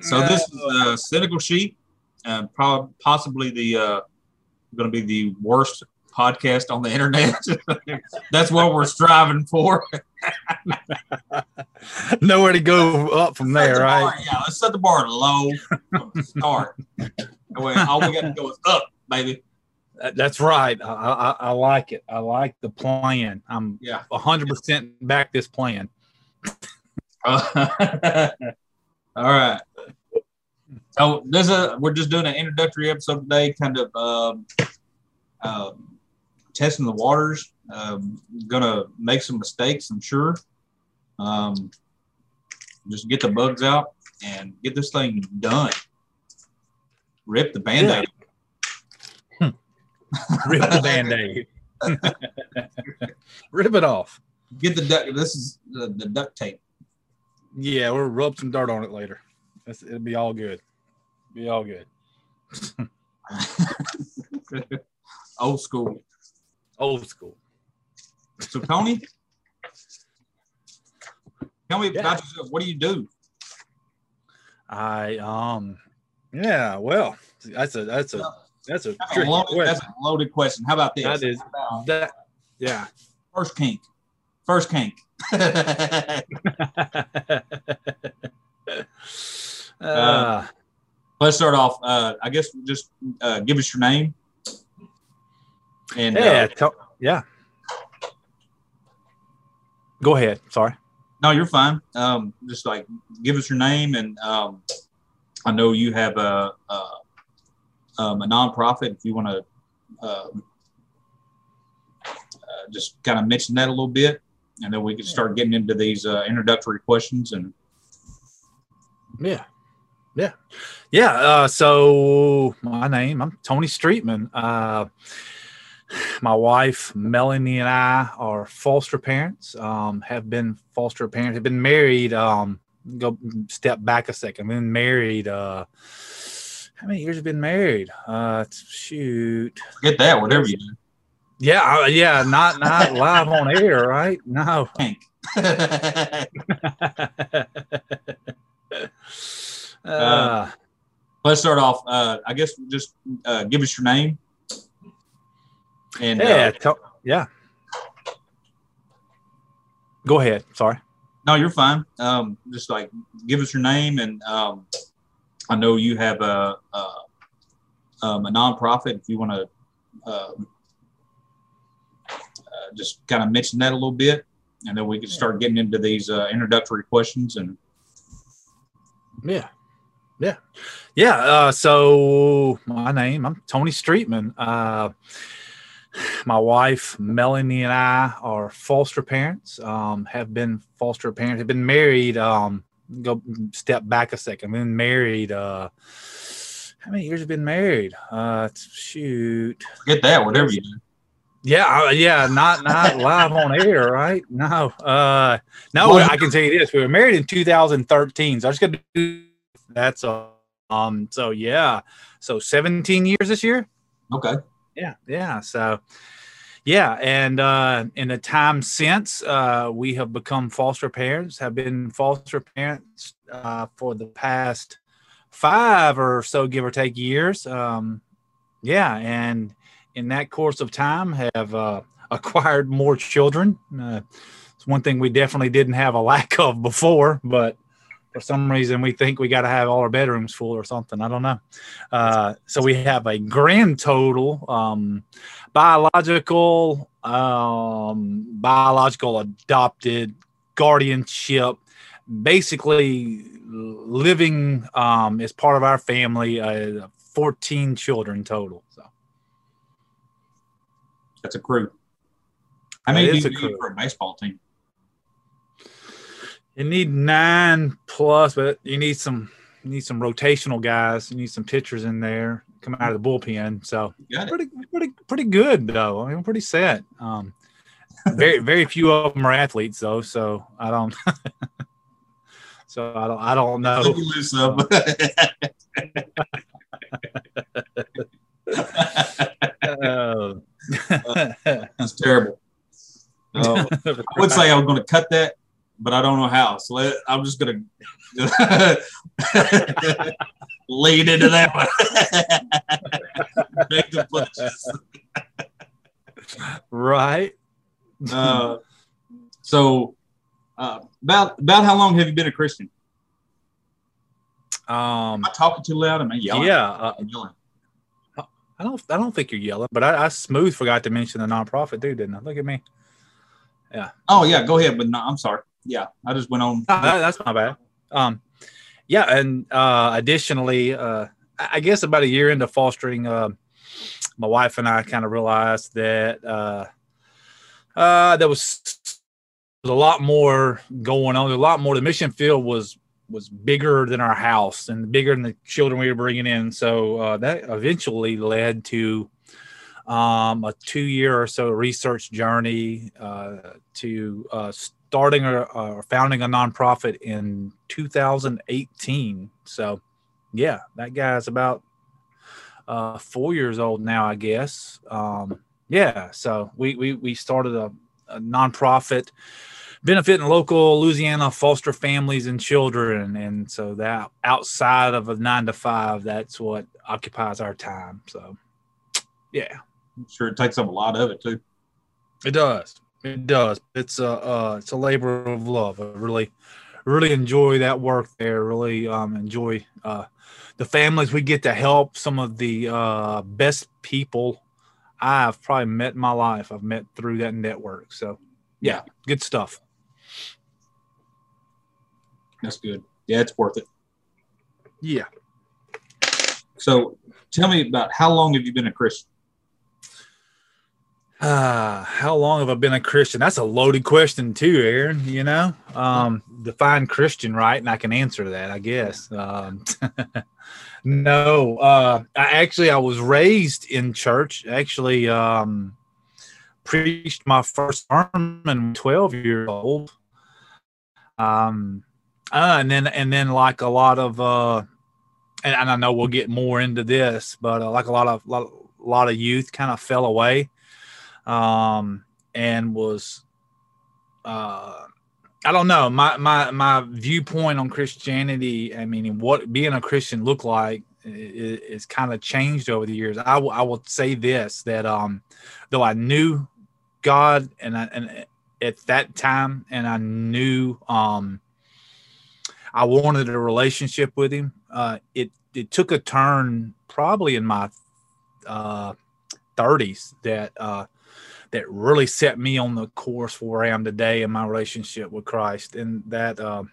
So this is a Cynical Sheep, uh, prob- possibly the uh, going to be the worst podcast on the internet. That's what we're striving for. Nowhere to go up from there, the right? bar- yeah, let's set the bar low from the start. Way, all we got to go is up, baby. That's right. I, I, I like it. I like the plan. I'm Yeah. 100% back this plan. Uh, all right. So this is we're just doing an introductory episode today, kind of um, um, testing the waters. Um, gonna make some mistakes, I'm sure. Um, just get the bugs out and get this thing done. Rip the band-aid. Rip the band aid. Rip it off. Get the duct. This is the, the duct tape. Yeah, we'll rub some dirt on it later. That's, it'll be all good. Be all good. Old school. Old school. So Tony, tell me Yeah. about yourself. What do you do? I um yeah, well, that's a that's a that's a That's a tricky loaded, that's question. a loaded question. How about this? That is about that yeah. first kink. First kink. uh, Let's start off. Uh, I guess just uh, give us your name. And yeah, uh, tell- yeah. Go ahead. Sorry. no, you're fine. Um, just like give us your name, and um, I know you have a a, um, a nonprofit. If you want to uh, uh, just kind of mention that a little bit, and then we can start getting into these uh, introductory questions. And Yeah. Yeah. Yeah. Uh, so my name, I'm Tony Streetman. Uh, my wife, Melanie, and I are foster parents, um, have been foster parents, have been married. Um, go step back a second, been married. Uh, how many years have been married? Uh, shoot. Get that. Whatever you do, Yeah. uh, yeah. Not, not live on air, right? No. kink. uh, Let's start off. Uh, I guess just uh, give us your name. And Yeah, uh, tell, yeah. Go ahead. Sorry. no, you're fine. Um, just like give us your name, and um, I know you have a a, um, a nonprofit. If you want to uh, uh, just kind of mention that a little bit, and then we can start getting into these uh, introductory questions. And Yeah. Yeah. Yeah. Uh, so my name, I'm Tony Streetman. Uh, my wife, Melanie, and I are foster parents, um, have been foster parents, have been married. Um, go step back a second, been married. Uh, how many years have been married? Uh, shoot. Get that. Whatever you do. Yeah, uh, yeah, not not live on air, right? No, uh, no. Well, I can tell you this: we were married in 2013. So I just got to do that's uh, um. So yeah, so 17 years this year. Okay. Yeah, yeah. So yeah, and uh, in the time since, uh, we have become foster parents. Have been foster parents uh, for the past five or so, give or take years. Um, yeah, and in that course of time, have uh, acquired more children. Uh, it's one thing we definitely didn't have a lack of before, but for some reason we think we got to have all our bedrooms full or something. I don't know. Uh, so we have a grand total um, biological, um, biological adopted guardianship, basically living um, as part of our family. Uh, 14 children total. So That's a crew. How That many do you a need crew. for a baseball team? You need nine plus, but you need some you need some rotational guys. You need some pitchers in there coming out of the bullpen. So pretty pretty pretty good though. I mean, pretty set. Um, very very few of them are athletes though, so I don't. so I don't I don't know. You lose some. Uh, That's terrible. Oh, I would say I was going to cut that but I don't know how. So let, I'm just gonna lead into that one. Make the right. Uh, so, uh, about about how long have you been a Christian? Um, Am I talking too loud? Am I yelling? yeah, uh, I'm yelling. I don't. I don't think you're yelling, but I, I smooth forgot to mention the nonprofit dude, didn't I? Look at me. Yeah. Oh yeah, go ahead. But no, I'm sorry. Yeah, I just went on. That's not bad. Um, yeah, and uh, additionally, uh, I guess about a year into fostering, uh, my wife and I kind of realized that uh, uh, there was a lot more going on. A lot more. The mission field was was bigger than our house and bigger than the children we were bringing in. So uh, that eventually led to um, a two year or so research journey uh, to uh, starting or, founding a nonprofit in 2018. So, yeah, that guy's about uh, four years old now, I guess. Um, yeah, so we we, we started a, a nonprofit benefiting local Louisiana foster families and children, and so that outside of a nine to five, that's what occupies our time. So, yeah. I'm sure it takes up a lot of it too. It does. It does. It's a uh, it's a labor of love. I really, really enjoy that work there. Really um, enjoy uh, the families we get to help. Some of the uh, best people I've probably met in my life. I've met through that network. So yeah, good stuff. That's good. Yeah, it's worth it. Yeah. So, tell me about how long have you been a Christian? Uh, how long have I been a Christian? That's a loaded question too, Aaron. You know, um, define Christian, right? And I can answer that, I guess. Um, no, uh, I actually I was raised in church. Actually, um, preached my first sermon twelve years old. Um, uh, and then and then like a lot of uh, and, and I know we'll get more into this, but uh, like a lot of lot, lot of youth kind of fell away um, and was uh, I don't know my my my viewpoint on Christianity. I mean, what being a Christian looked like is, is kind of changed over the years. I will I will say this that um, though I knew God and I, and at that time and I knew um, I wanted a relationship with Him. Uh, it it took a turn probably in my uh, 30s that uh, that really set me on the course for where I am today in my relationship with Christ. And that uh,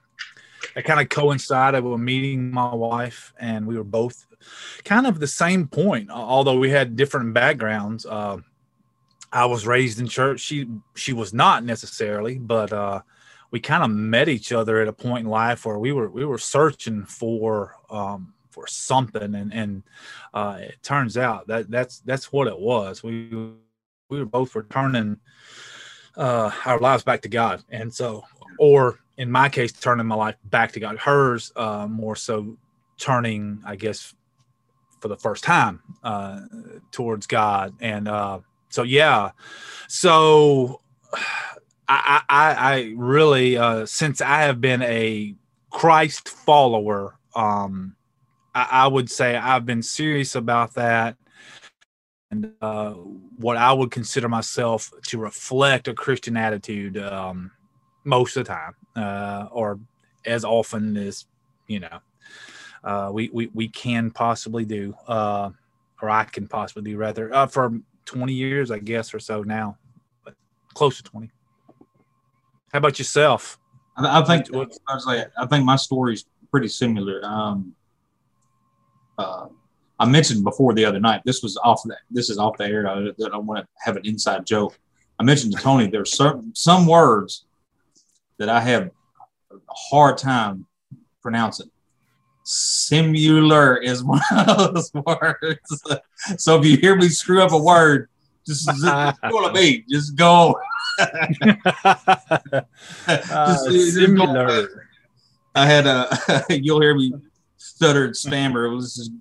that kind of coincided with meeting my wife, and we were both kind of the same point, although we had different backgrounds. Uh, I was raised in church; she she was not necessarily, but uh, we kind of met each other at a point in life where we were we were searching for um, for something, and and uh, it turns out that that's that's what it was. We we were both returning uh, our lives back to God, and so, or in my case, turning my life back to God. Hers uh, more so turning, I guess, for the first time uh, towards God, and uh, so yeah, so I, I, I really uh, since I have been a Christ follower, um, I, I would say I've been serious about that and uh, what I would consider myself to reflect a Christian attitude um, most of the time, uh, or as often as you know uh, we, we we can possibly do, uh, or I can possibly do rather uh, for 20 years, I guess, or so now, but close to 20. How about yourself? I, I think I was like, I think my story's pretty similar. Um, uh, I mentioned before the other night. This was off that. This is off the air. I, that I want to have an inside joke. I mentioned to Tony there's certain some words that I have a hard time pronouncing. Similar is one of those words. so if you hear me screw up a word, just, just go to me. Just go. Uh, Just- go- similar. I had a. you'll hear me stutter and stammer. It was just,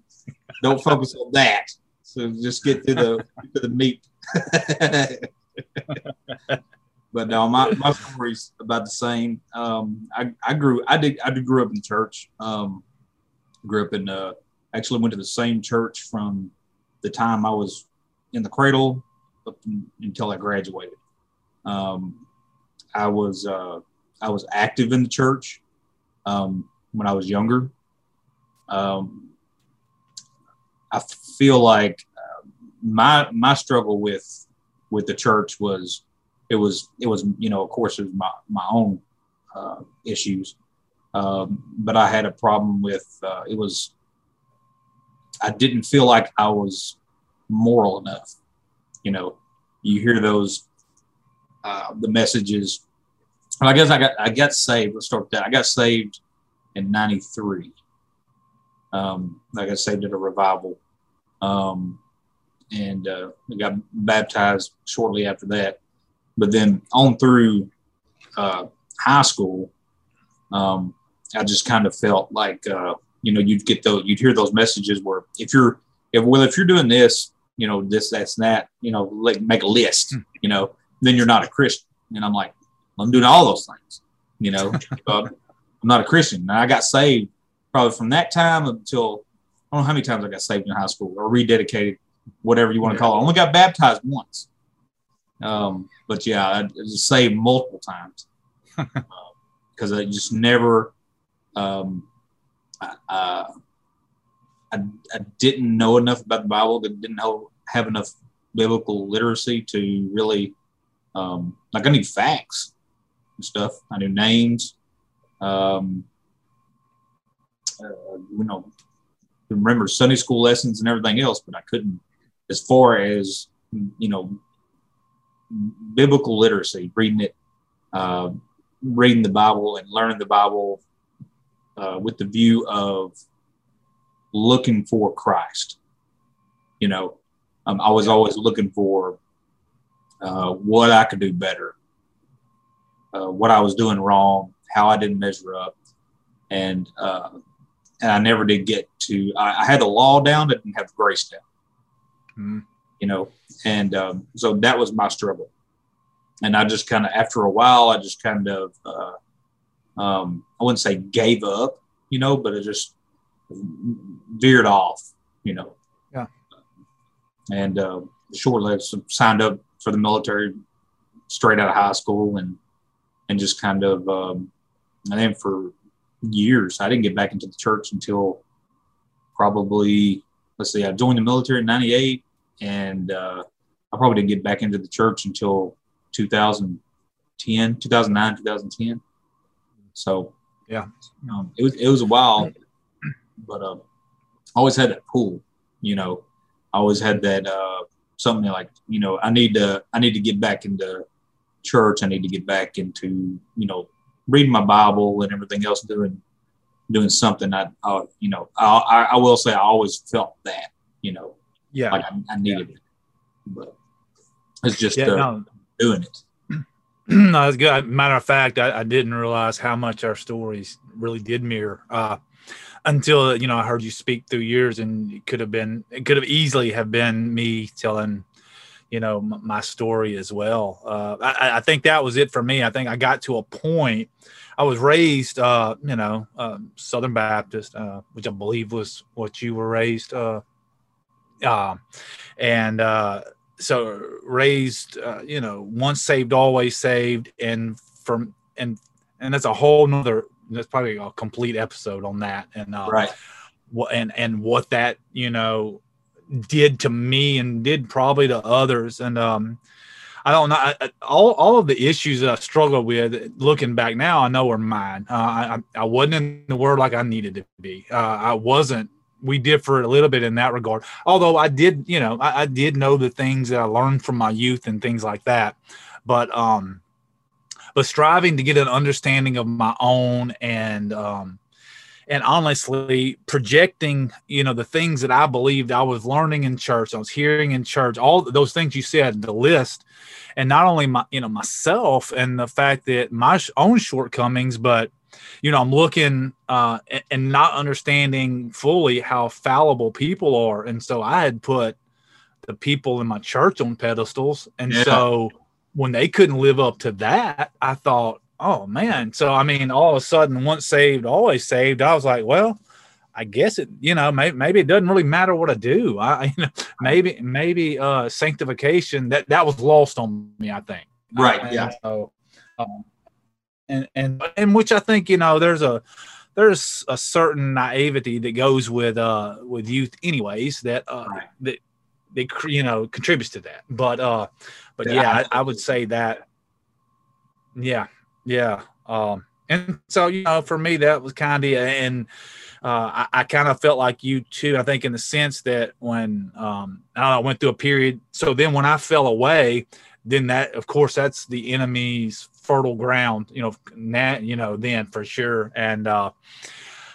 don't focus on that. So just get to the to the meat. but no, my, my story's about the same. Um, I, I grew I did I did grew up in church. Um, grew up in uh, actually went to the same church from the time I was in the cradle until I graduated. Um, I was uh, I was active in the church um, when I was younger. Um, I feel like uh, my my struggle with with the church was it was it was you know of course it was my my own uh, issues, um, but I had a problem with uh, it was I didn't feel like I was moral enough. You know, you hear those uh, the messages. I guess I got I got saved. Let's start with that. I got saved in '93. Um, I got saved at a revival, um, and uh, got baptized shortly after that. But then on through uh, high school, um, I just kind of felt like uh, you know you'd get those you'd hear those messages where if you're if well if you're doing this you know this that's that you know like make a list hmm. you know then you're not a Christian and I'm like I'm doing all those things you know I'm not a Christian and I got saved probably from that time until I don't know how many times I got saved in high school or rededicated whatever you want to call it I only got baptized once um, but yeah I was saved multiple times because uh, I just never um, uh, I, I didn't know enough about the Bible, that didn't have, have enough biblical literacy to really, um, like I need facts and stuff. I knew names. Um, uh, you know, remember Sunday school lessons and everything else, but I couldn't, as far as, you know, biblical literacy, reading it, uh, reading the Bible and learning the Bible uh, with the view of looking for Christ. You know, um, I was always looking for uh, what I could do better, uh, what I was doing wrong, how I didn't measure up, and uh, and I never did get to. I, I, had the law down, I didn't have the grace down. Mm-hmm. You know, and um, so that was my struggle. And I just kind of, after a while, I just kind of uh, um, I wouldn't say gave up, you know, but it just veered off, you know. Yeah. And uh, short lived, signed up for the military straight out of high school and and just kind of um, and then for years I didn't get back into the church until probably let's see I joined the military in '98 and uh, I probably didn't get back into the church until 2010 2009 2010 so yeah, um, it was it was a while, but um, I always had that pull. You know, I always had that uh, something like you know I need to I need to get back into church. I need to get back into you know reading my Bible and everything else, doing doing something. I, I you know I, I will say I always felt that you know yeah like I, I needed yeah. it, but it's just yeah, uh, no. doing it. no, that's good. Matter of fact, I, I, didn't realize how much our stories really did mirror uh, until you know I heard you speak through years, and it could have been it could have easily have been me telling you know m- my story as well. Uh, I, I, think that was it for me. I think I got to a point. I was raised, uh, you know, um, Southern Baptist, uh, which I believe was what you were raised, uh, um, and uh, so raised uh, you know once saved always saved and from and and that's a whole nother that's probably a complete episode on that and uh, right what and and what that you know did to me and did probably to others and um I don't know. I, all, all of the issues that I struggle with, looking back now, I know are mine. Uh, I, I wasn't in the world like I needed to be. Uh, I wasn't we differ a little bit in that regard. Although I did, you know, I, I, did know the things that I learned from my youth and things like that. But um, but striving to get an understanding of my own and um, and honestly projecting, you know, the things that I believed I was learning in church, I was hearing in church, all those things you said, the list, and not only my, you know, myself and the fact that my own shortcomings, but you know, I'm looking uh, and not understanding fully how fallible people are. And so I had put the people in my church on pedestals. And yeah. so when they couldn't live up to that, I thought, oh man. So I mean, all of a sudden, once saved, always saved. I was like, well, I guess it, you know, maybe, maybe it doesn't really matter what I do. I, you know, maybe, maybe uh, sanctification that that was lost on me. I think. Right. And yeah. So, um, and and and which I think you know, there's a there's a certain naivety that goes with uh with youth, anyways. That uh right. that that you know contributes to that. But uh, but yeah, yeah I, I would say that. Yeah, yeah. Um, and so you know, for me, that was kind of and uh, I, I kind of felt like you too. I think in the sense that when um, I, went through a period. So then when I fell away, then that of course that's the enemy's fertile ground. You know, nat, you know then for sure. And uh,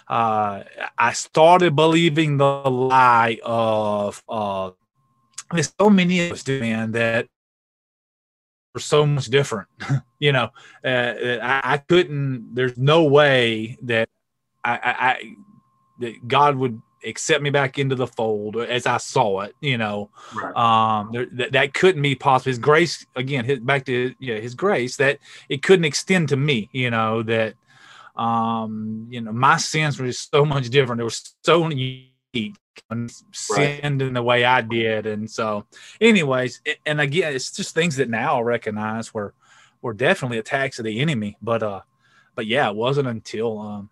uh, I started believing the lie of uh, there's so many of us, man, that are so much different. you know, uh, I, I, couldn't. There's no way that I, I, that God would accept me back into the fold as I saw it, you know, right. um, there, that, that couldn't be possible. His grace, again, his, back to yeah, his grace that it couldn't extend to me, you know, that, um, you know, my sins were just so much different. There were so unique and sinned right. in the way I did. And so anyways, and again, it's just things that now I recognize were, were definitely attacks of the enemy, but, uh, but yeah, it wasn't until, um,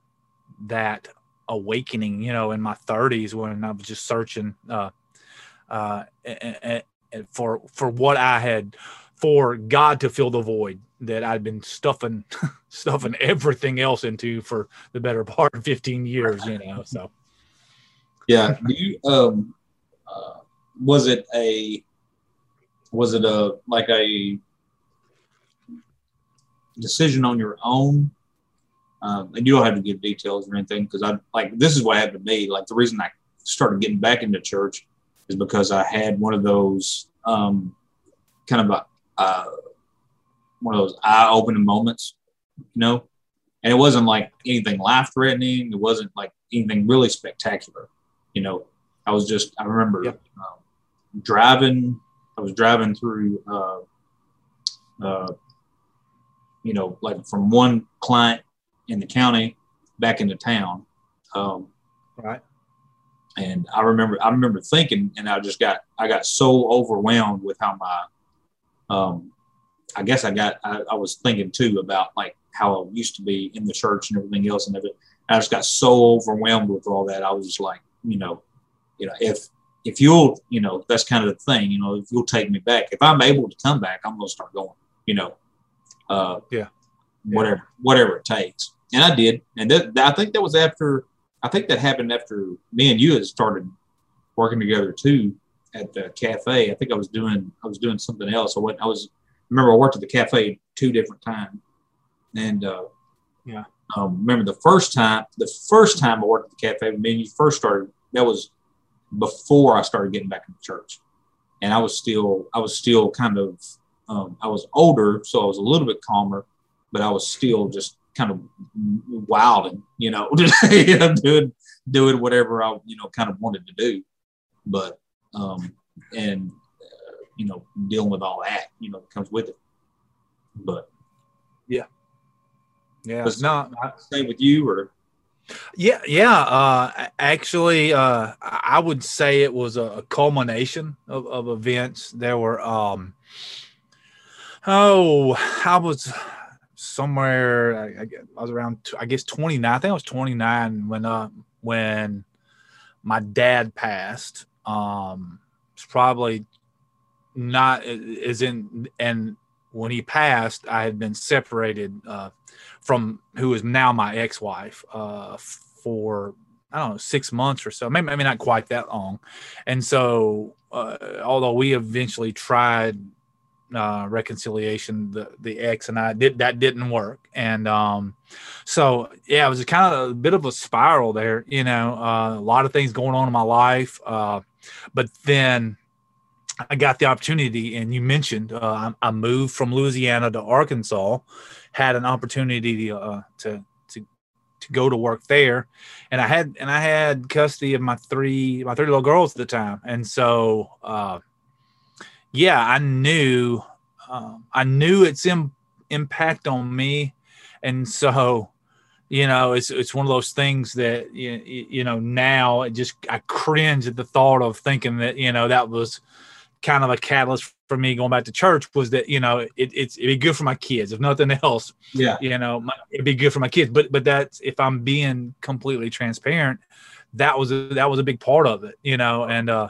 that awakening, you know, in my 30s when I was just searching uh, uh, for for what I had for God to fill the void that I'd been stuffing stuffing everything else into for the better part of 15 years, you know. So yeah, do you um uh, was it a was it a like a decision on your own um, and you don't have to give details or anything because I like this is what happened to me. Like the reason I started getting back into church is because I had one of those um, kind of a uh, one of those eye-opening moments, you know. And it wasn't like anything life-threatening. It wasn't like anything really spectacular, you know. I was just I remember yep. um, driving. I was driving through, uh, uh, you know, like from one client in the county back into town. Um, right. And I remember, I remember thinking, and I just got, I got so overwhelmed with how my, um, I guess I got, I, I was thinking too about like how I used to be in the church and everything else and everything. I just got so overwhelmed with all that. I was just like, you know, you know, if if you'll, you know, that's kind of the thing, you know, if you'll take me back, if I'm able to come back, I'm going to start going, you know, uh, yeah, whatever, whatever it takes and I did. And that, I think that was after, I think that happened after me and you had started working together too at the cafe. I think I was doing, I was doing something else. I went, I was, remember I worked at the cafe two different times. And, uh, yeah. Um, remember the first time, the first time I worked at the cafe, me and you first started, that was before I started getting back into church. And I was still, I was still kind of, um, I was older, so I was a little bit calmer, but I was still just kind of wild and you know, you know doing doing whatever I you know kind of wanted to do, but um, and uh, you know dealing with all that you know comes with it. But yeah, yeah, it's not same with you or. Yeah, yeah. Uh, actually, uh, I would say it was a culmination of, of events. There were, um, oh, I was somewhere I, I, was around I guess 29 I think I was 29 when uh when my dad passed um it's probably not is in and when he passed I had been separated uh from who is now my ex-wife uh for I don't know six months or so maybe, maybe not quite that long and so uh, although we eventually tried uh, reconciliation. The the ex and I did that didn't work, and um, so yeah, it was kind of a bit of a spiral there. You know, uh, a lot of things going on in my life, uh, but then I got the opportunity, and you mentioned uh, I, moved from Louisiana to Arkansas, had an opportunity to, uh, to to to go to work there, and I had and I had custody of my three my three little girls at the time, and so uh, yeah, I knew um, I knew its Im- impact on me, and so you know it's it's one of those things that you, you know now it just I cringe at the thought of thinking that you know that was kind of a catalyst for me going back to church was that you know it, it's it'd be good for my kids if nothing else yeah you know my, it'd be good for my kids but but that's if i'm being completely transparent that was a, that was a big part of it you know and uh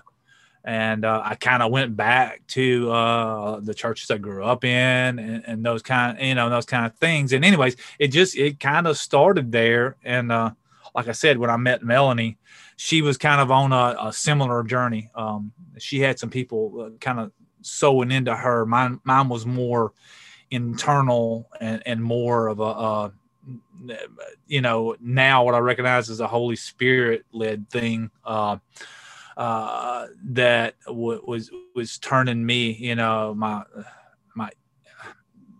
and uh, I kind of went back to uh, the churches I grew up in and, and, those kind, you know, those kind of things. And anyways, it just it kind of started there. And uh, like I said, when I met Melanie, she was kind of on a, a similar journey. Um, she had some people uh, kind of sowing into her. Mine, mine was more internal and, and more of a, uh, you know, now what I recognize as a Holy Spirit led thing. Uh, uh, that w- was was turning me, you know, my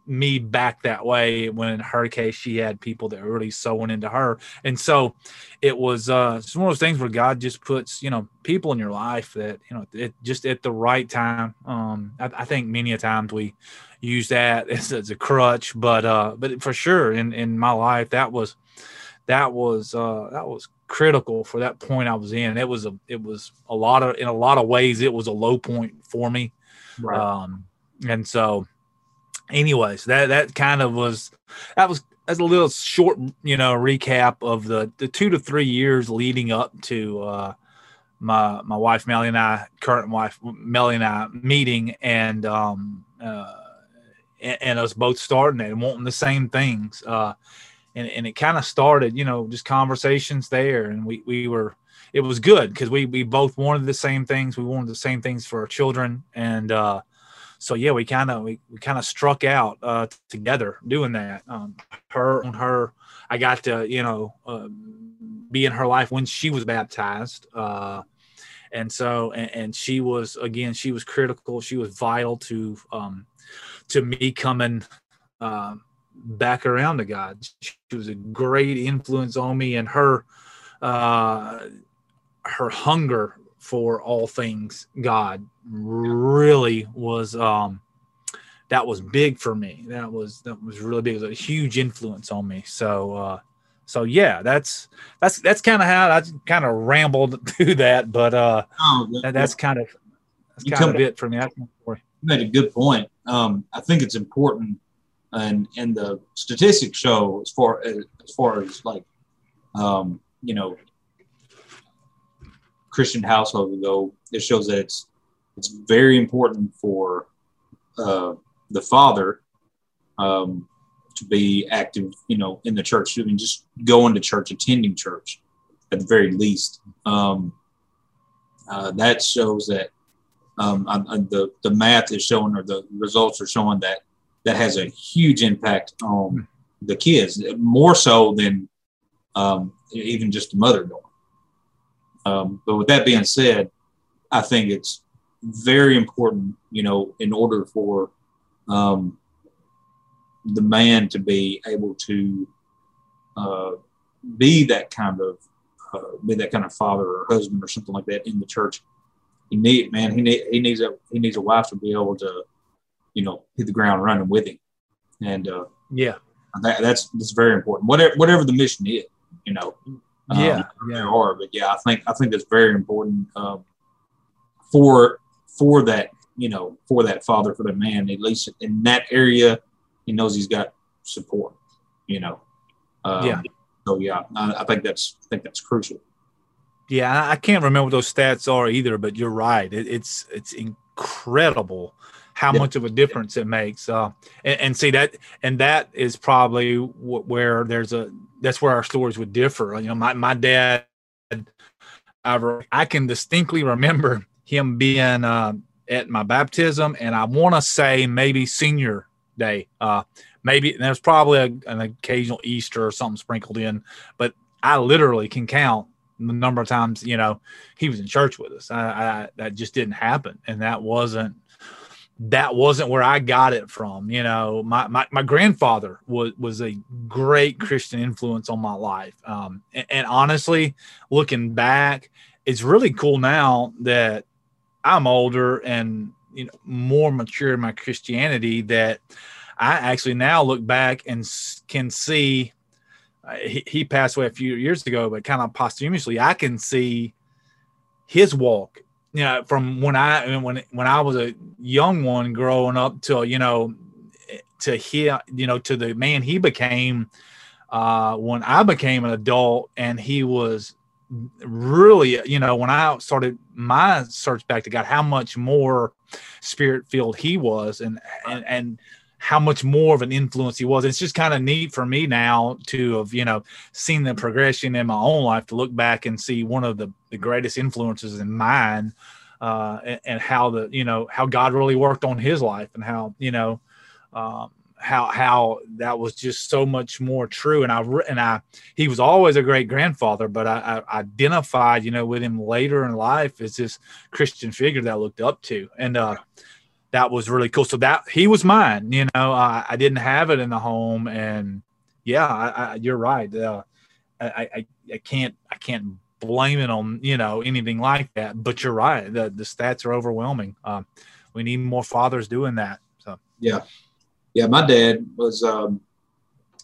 me back that way when in her case she had people that were really sowing into her. And so it was uh it's one of those things where god just puts you know people in your life that you know it just at the right time. Um i, I think many a times we use that as, as a crutch but uh but for sure in in my life that was that was uh that was critical for that point i was in. It was a it was a lot of in a lot of ways it was a low point for me. Right. um and so anyways, that that kind of was that was as a little short, you know, recap of the the two to three years leading up to uh, my my wife Melly and I, current wife Melly and I meeting, and um, uh, and, and us both starting it and wanting the same things. Uh, and, and it kind of started, you know, just conversations there, and we we were it was good because we we both wanted the same things. We wanted the same things for our children, and uh, so yeah, we kind of we, we kind of struck out uh, together doing that. Um, her on her, I got to you know uh, be in her life when she was baptized, uh, and so and, and, she was again she was critical. She was vital to um, to me coming um, back around to God. She was a great influence on me, and her uh, her hunger for all things God really was um that was big for me. That was that was really big. It was a huge influence on me. So uh so yeah, that's that's that's kind of how I kind of rambled through that, but uh oh, that, that's kind of that's kind of it for me. You made a good point. Um, I think it's important, and and the statistics show as far as, as far as like, um, you know, Christian household go, it shows that it's it's very important for uh, the father um, to be active, you know, in the church. I mean, just going to church, attending church, at the very least. Um, uh, that shows that um, the the math is showing, or the results are showing that that has a huge impact on hmm. the kids, more so than um, even just the mother going. Um, but with that being said, I think it's very important, you know, in order for um, the man to be able to uh, be that kind of uh, be that kind of father or husband or something like that in the church. He need man, he need he needs a he needs a wife to be able to, you know, hit the ground running with him, and uh, yeah, that, that's that's very important. Whatever whatever the mission is, you know, yeah, um, yeah. there are, but yeah, I think I think that's very important um, for for that you know for that father for that man at least in that area he knows he's got support you know um, yeah so yeah I, I, think that's I think that's crucial yeah I can't remember what those stats are either but you're right it, it's it's incredible how yeah. much of a difference it makes uh, and, and, see that and that is probably where there's a that's where our stories would differ you know my, my dad I, I can distinctly remember him being uh, at my baptism, and I want to say maybe senior day. Uh, maybe there's probably a, an occasional Easter or something sprinkled in, but I literally can count the number of times you know he was in church with us. I, I, that just didn't happen, and that wasn't that wasn't where I got it from. You know, my my, my grandfather was was a great Christian influence on my life, um, and, and honestly, looking back, it's really cool now that I'm older and you know more mature in my Christianity that I actually now look back and can see. Uh, he, he passed away a few years ago, but kind of posthumously, I can see his walk. You know, from when I when when I was a young one growing up to you know to hear you know to the man he became uh, when I became an adult, and he was really, you know, when I started my search back to God, how much more spirit filled he was, and and and how much more of an influence he was. It's just kind of neat for me now to have, you know, seen the progression in my own life to look back and see one of the, the greatest influences in mine uh, and, and, how the, you know, how God really worked on his life and how, you know, um, how how that was just so much more true and i and i he was always a great grandfather but I, I, identified you know with him later in life as this christian figure that i looked up to and uh that was really cool. So that he was mine you know i, I didn't have it in the home. And yeah I, I, you're right. Uh, I, I can't i can't blame it on you know anything like that. But you're right. The, the stats are overwhelming. Uh, we need more fathers doing that. So. Yeah. Yeah, my dad was. Um,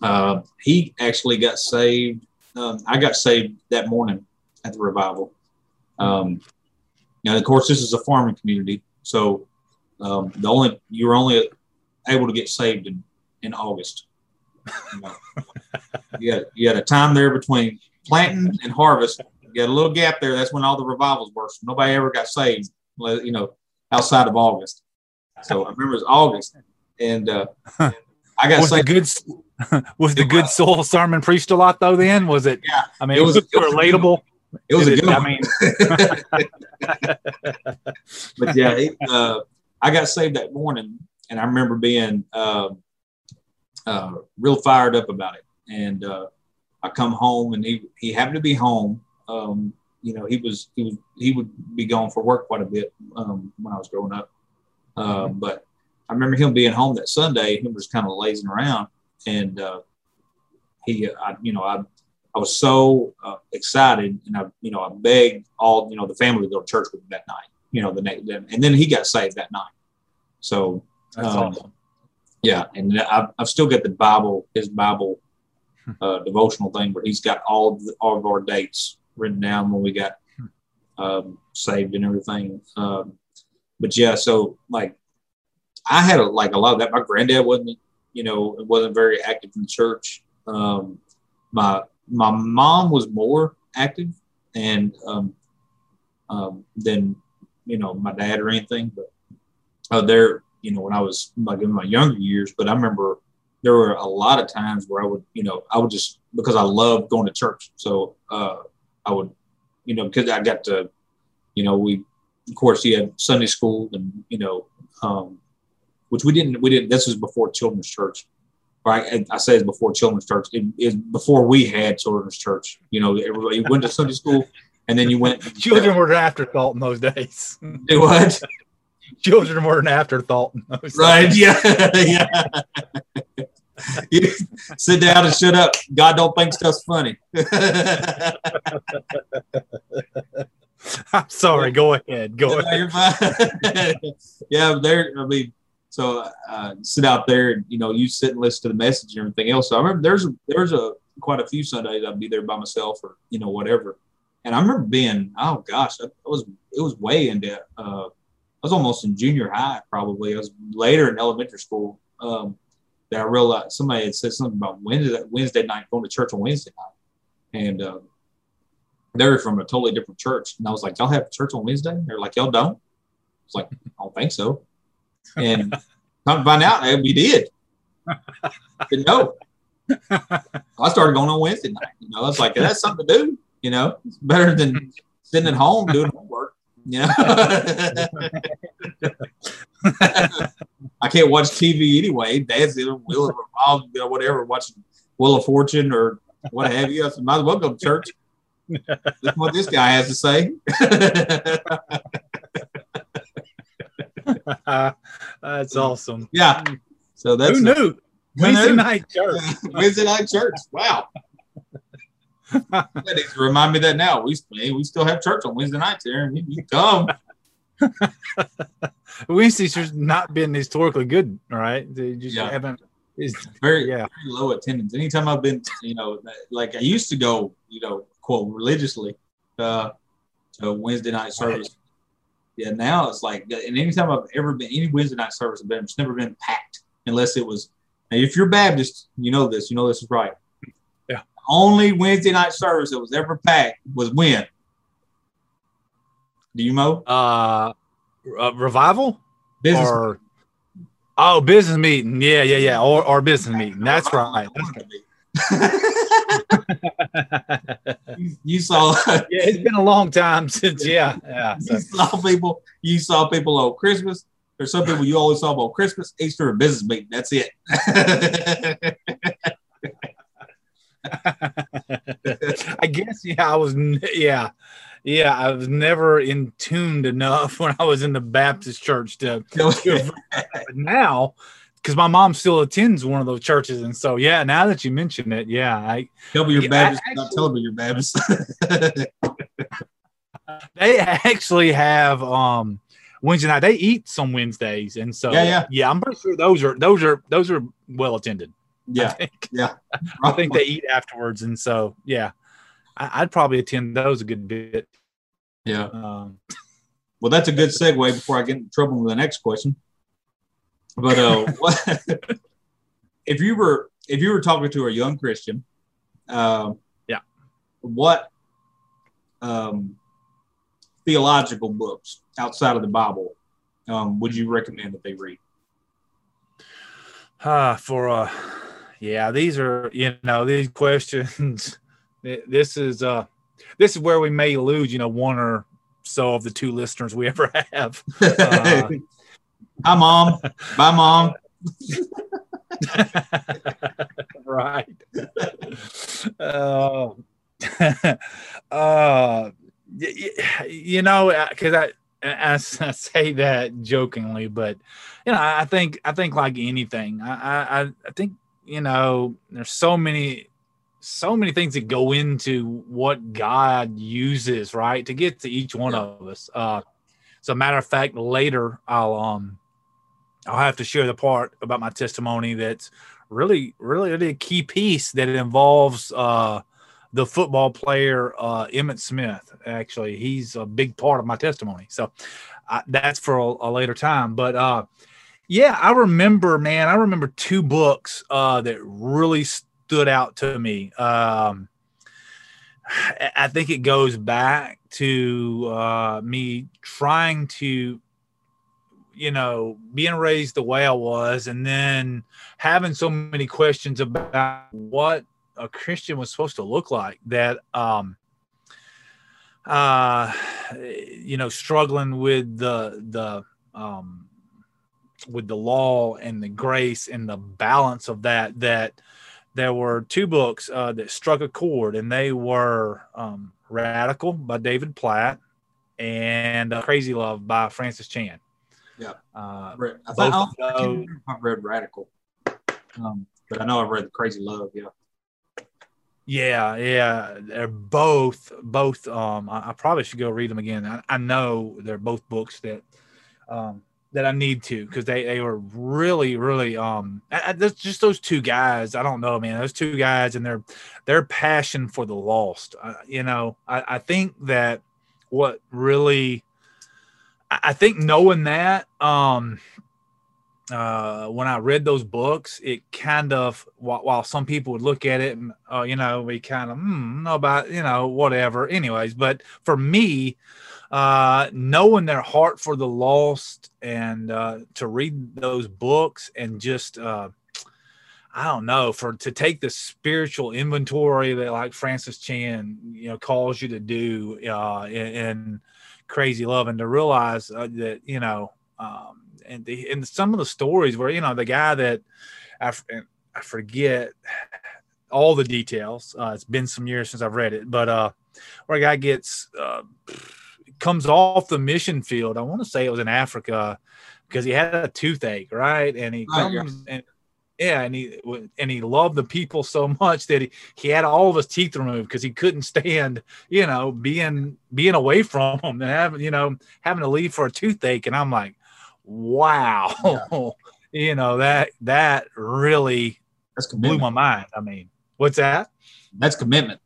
uh, he actually got saved. Um, I got saved that morning at the revival. Um, now, of course, this is a farming community, so um, the only you were only able to get saved in, in August. You, know, you, had, you had a time there between planting and harvest. You had a little gap there. That's when all the revivals were. So nobody ever got saved, you know, outside of August. So I remember it was August, and uh, I got was the good was the good soul sermon preached a lot though. Then was it? Yeah, I mean, it was, it was relatable. It was a good. It, I mean, but yeah, it, uh, I got saved that morning, and I remember being uh, uh, real fired up about it. And uh, I come home, and he he happened to be home. Um, you know, he was he was he would be gone for work quite a bit um, when I was growing up. Uh, but I remember him being home that Sunday. He was kind of lazing around, and uh, he, I, you know, I, I was so uh, excited, and I, you know, I begged all, you know, the family to go to church with me that night. You know, the next, and then he got saved that night. So, um, awesome. yeah, and I've, I've still got the Bible, his Bible hmm. uh, devotional thing, where he's got all of, the, all of our dates written down when we got hmm. um, saved and everything. Um, but yeah, so like I had a, like a lot of that. My granddad wasn't, you know, wasn't very active in church. Um, my my mom was more active, and um, um, than you know my dad or anything. But uh, there, you know, when I was like in my younger years, but I remember there were a lot of times where I would, you know, I would just because I loved going to church, so uh, I would, you know, because I got to, you know, we of course he had Sunday school and you know um, which we didn't we didn't this was before children's church. Right i say it's before children's church. It is before we had children's church. You know everybody went to sunday school and then you went children were an afterthought in those days do what children were an afterthought in right days. yeah yeah you sit down and shut up god don't think stuff's funny I'm sorry. Go ahead. Go ahead. yeah, there. I mean, so uh, sit out there and you know you sit and listen to the message and everything else. So I remember there's a, there's a quite a few Sundays I'd be there by myself or you know whatever. And I remember being oh gosh, I was it was way into uh, I was almost in junior high probably. I was later in elementary school um, that I realized somebody had said something about Wednesday Wednesday night going to church on Wednesday night, and uh, they were from a totally different church. And I was like, y'all have church on Wednesday? They're like, y'all don't. I was like, I don't think so. And come to find out, we did. Didn't know. I started going on Wednesday night. You know, I was like, that's something to do. You know, it's better than sitting at home doing homework. You know, I can't watch TV anyway. Dad's either Wheel of Revolve, you know, whatever, watching Wheel of Fortune or what have you. I said, might as well go to church. That's what this guy has to say. that's awesome. Yeah. So that's who knew Wednesday night church. Wednesday night church. Wow. Remind me that now. We we still have church on Wednesday nights here. You, you come. Wednesday's just not been historically good, right? They just Yeah. haven't. It's, very, Yeah. very low attendance. Anytime I've been, you know, like I used to go, you know, quote religiously uh, to Wednesday night service. Yeah, now it's like, and anytime I've ever been, any Wednesday night service I've been, it's never been packed unless it was. Now, if you're Baptist, you know this. You know this is right. Only Wednesday night service that was ever packed was when. Do you know? uh, uh, revival Business. or oh, business meeting. Yeah, yeah, yeah. Or or business meeting. That's right. you, you saw yeah, it's been a long time since. Yeah, yeah. so- you saw people you saw people on Christmas. There's some people you always saw on Christmas, Easter, and business meeting. That's it. I guess yeah, I was yeah, yeah, I was never in tuned enough when I was in the Baptist church to, to but now because my mom still attends one of those churches, and so yeah, now that you mention it, yeah, I Tell me Yeah, Baptist. I- not tell me you're Baptist. they actually have um Wednesday night. They eat some Wednesdays, and so yeah, Yeah, yeah. I'm pretty sure those are those are those are well attended. I yeah, think. yeah. I think they eat afterwards, and so yeah, I, I'd probably attend those a good bit. Yeah. Um, Well, that's a good segue before I get in trouble with the next question. But uh, what, if you were if you were talking to a young Christian, um, Yeah. what um, theological books outside of the Bible um, would you recommend that they read? uh, for uh, yeah, these are you know these questions. This is uh, this is where we may lose you know one or so of the two listeners we ever have. Uh, Hi, mom. Bye, mom. right. Uh, uh, y- y- you know, because I, I, I say that jokingly, but you know, I I think I think like anything, I, I I think you know, there's so many so many things that go into what God uses, right, to get to each one Yeah. of us. Uh, as a matter of fact, later I'll um I'll have to share the part about my testimony that's really, really, really a key piece that involves uh, the football player uh, Emmitt Smith. Actually, he's a big part of my testimony. So I, that's for a, a later time. But uh, yeah, I remember, man, I remember two books uh, that really stood out to me. Um, I think it goes back to uh, me trying to you know, being raised the way I was, and then having so many questions about what a Christian was supposed to look like that, um, uh, you know, struggling with the, the, um, with the law and the grace and the balance of that, that there were two books uh, that struck a chord, and they were um, Radical by David Platt and uh, Crazy Love by Francis Chan. Yeah. Uh, I, thought, I, of don't- I can't those- remember if I've read Radical, um, but I know I've read Crazy Love. Yeah. yeah, yeah, they're both both. Um, I, I probably should go read them again. I, I know they're both books that um, that I need to because they they were really really um. I, I, just those two guys. I don't know, man. Those two guys and their their passion for the lost. Uh, you know, I, I think that what really I I think knowing that, um, uh, when I read those books, it kind of while, while some people would look at it and uh, you know we kind of hmm, know about you know whatever. Anyways, but for me, uh, knowing their heart for the lost and uh, to read those books and just uh, I don't know for to take the spiritual inventory that like Francis Chan you know calls you to do uh, in, in Crazy Love and to realize uh, that you know um, and the, and some of the stories where you know the guy that I forget all the details. Uh, it's been some years since I've read it, but uh, where a guy gets uh, comes off the mission field. I want to say it was in Africa because he had a toothache, right? And he Right, yeah. comes and yeah, and he and he loved the people so much that he, he had all of his teeth removed because he couldn't stand, you know, being being away from them and having, you know, having to leave for a toothache. And I'm like, wow, yeah. you know, that that really That's blew my mind. I mean, what's that? That's commitment.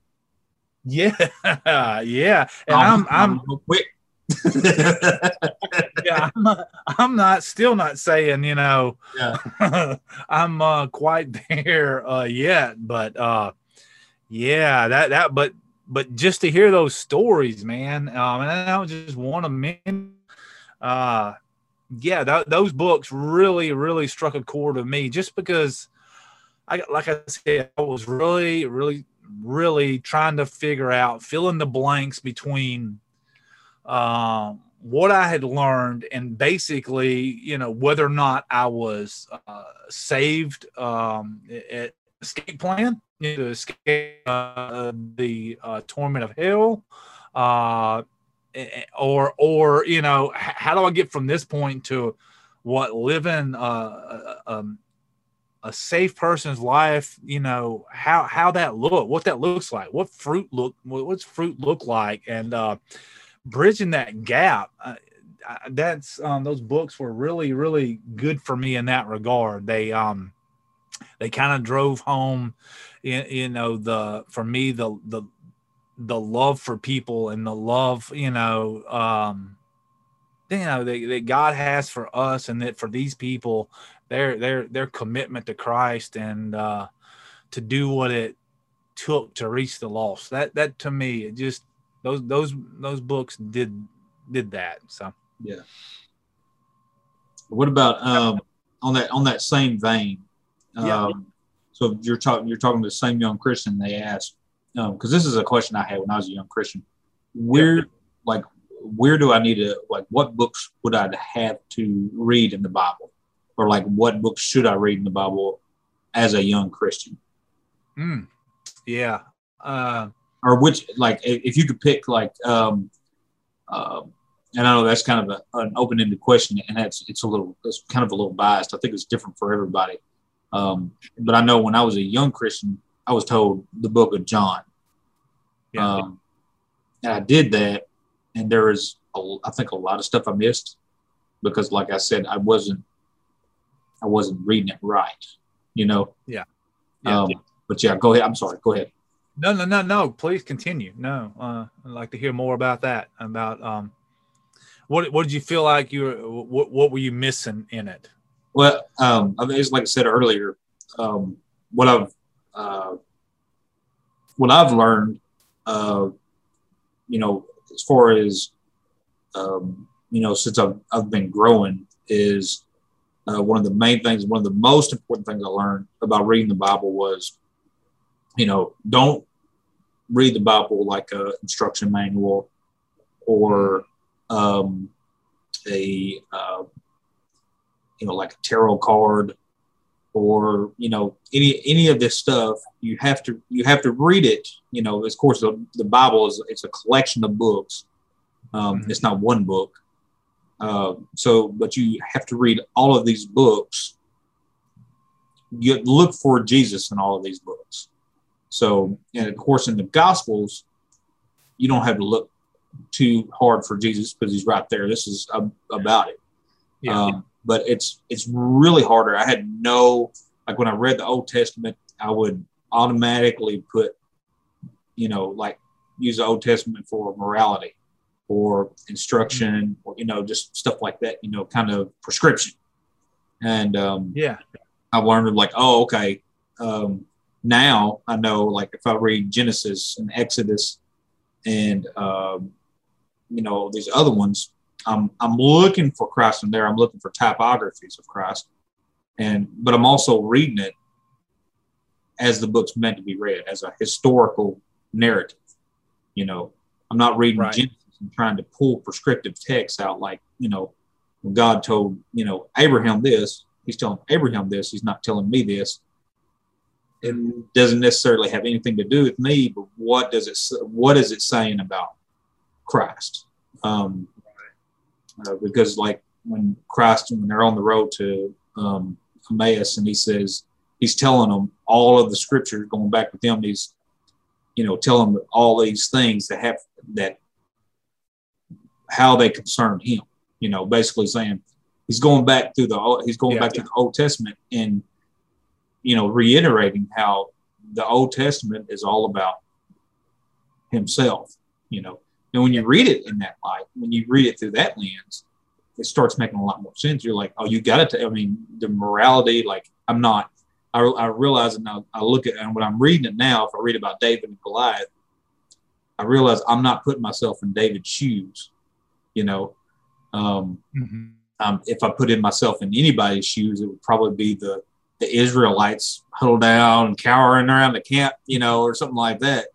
Yeah, yeah. And I'm I'm, I'm quick yeah, I'm not, I'm not, still not saying, you know, yeah. I'm uh, quite there uh, yet, but uh, yeah, that that, but but just to hear those stories, man, um, and that was just one of many. Uh, yeah, that, those books really, really struck a chord with me, just because I, like I said, I was really, really, really trying to figure out, fill in the blanks between um, what I had learned, and basically, you know, whether or not I was uh, saved um, at escape plan you know, to escape uh, the uh, torment of hell, uh, or or you know, how do I get from this point to what living uh, uh, um, a safe person's life? You know, how how that look, what that looks like, what fruit look, what's fruit look like, and uh, bridging that gap. Uh, that's um, those books were really really good for me in that regard. They um they kind of drove home, you, you know, the for me the the the love for people and the love you know um you know that, that God has for us and that for these people their their their commitment to Christ and uh to do what it took to reach the lost that that to me it just those those those books did did that. So yeah. What about um, on that on that same vein? Um, yeah. So you're talking you're talking to the same young Christian. They asked because um, this is a question I had when I was a young Christian. Where yeah. like where do I need to like what books would I have to read in the Bible, or like what books should I read in the Bible as a young Christian? Mm. Yeah. Uh, or which like if you could pick like um uh, and I know that's kind of a, an open-ended question, and that's it's a little it's kind of a little biased. I think it's different for everybody. Um, but I know when I was a young Christian, I was told the Book of John. Yeah. Um, and I did that, and there was a, I think a lot of stuff I missed because, like I said, I wasn't I wasn't reading it right. You know. Yeah. yeah, um, yeah. But yeah, go ahead. I'm sorry. Go ahead. No, no, no, no. Please continue. No, uh, I'd like to hear more about that. About um, what what did you feel like you were? What what were you missing in it? Well, um, I mean, it's like I said earlier. Um, what I've uh, what I've learned, uh, you know, as far as um, you know, since I've I've been growing, is uh, one of the main things, one of the most important things I learned about reading the Bible was you know, don't read the Bible like a instruction manual or um, a uh, you know like a tarot card or you know any any of this stuff. You have to you have to read it. You know of course the, the bible is it's a collection of books. Um, mm-hmm. it's not one book uh, so but you have to read all of these books you look for jesus in all of these books so, and of course, in the Gospels, you don't have to look too hard for Jesus because he's right there. This is about it. Yeah. Um, but it's it's really harder. I had no like when I read the Old Testament, I would automatically put, you know, like use the Old Testament for morality or instruction or you know just stuff like that. You know, kind of prescription. And um, yeah, i've learned like, oh, okay. Um, now I know, like if I read Genesis and Exodus, and um, you know these other ones, I'm I'm looking for Christ in there. I'm looking for typographies of Christ, and but I'm also reading it as the book's meant to be read, as a historical narrative. You know, I'm not reading right. Genesis and trying to pull prescriptive texts out like you know when God told you know Abraham this, He's telling Abraham this. He's not telling me this it doesn't necessarily have anything to do with me, but what does it what is it saying about Christ? Um, uh, because like when Christ when they're on the road to um, Emmaus and he says, he's telling them all of the scriptures going back with them. He's, you know, telling them all these things that have that how they concern him. You know, basically saying he's going back through the he's going yeah, back yeah. to the Old Testament and you know reiterating how the Old Testament is all about himself. You know, and when you read it in that light, when you read it through that lens, it starts making a lot more sense. You're like, oh, you got to. I mean, the morality. Like, I'm not. I, I realize it now. I look at and when I'm reading it now, if I read about David and Goliath, I realize I'm not putting myself in David's shoes. You know, um, mm-hmm. um, if I put in myself in anybody's shoes, it would probably be the the Israelites huddled down and cowering around the camp, you know, or something like that.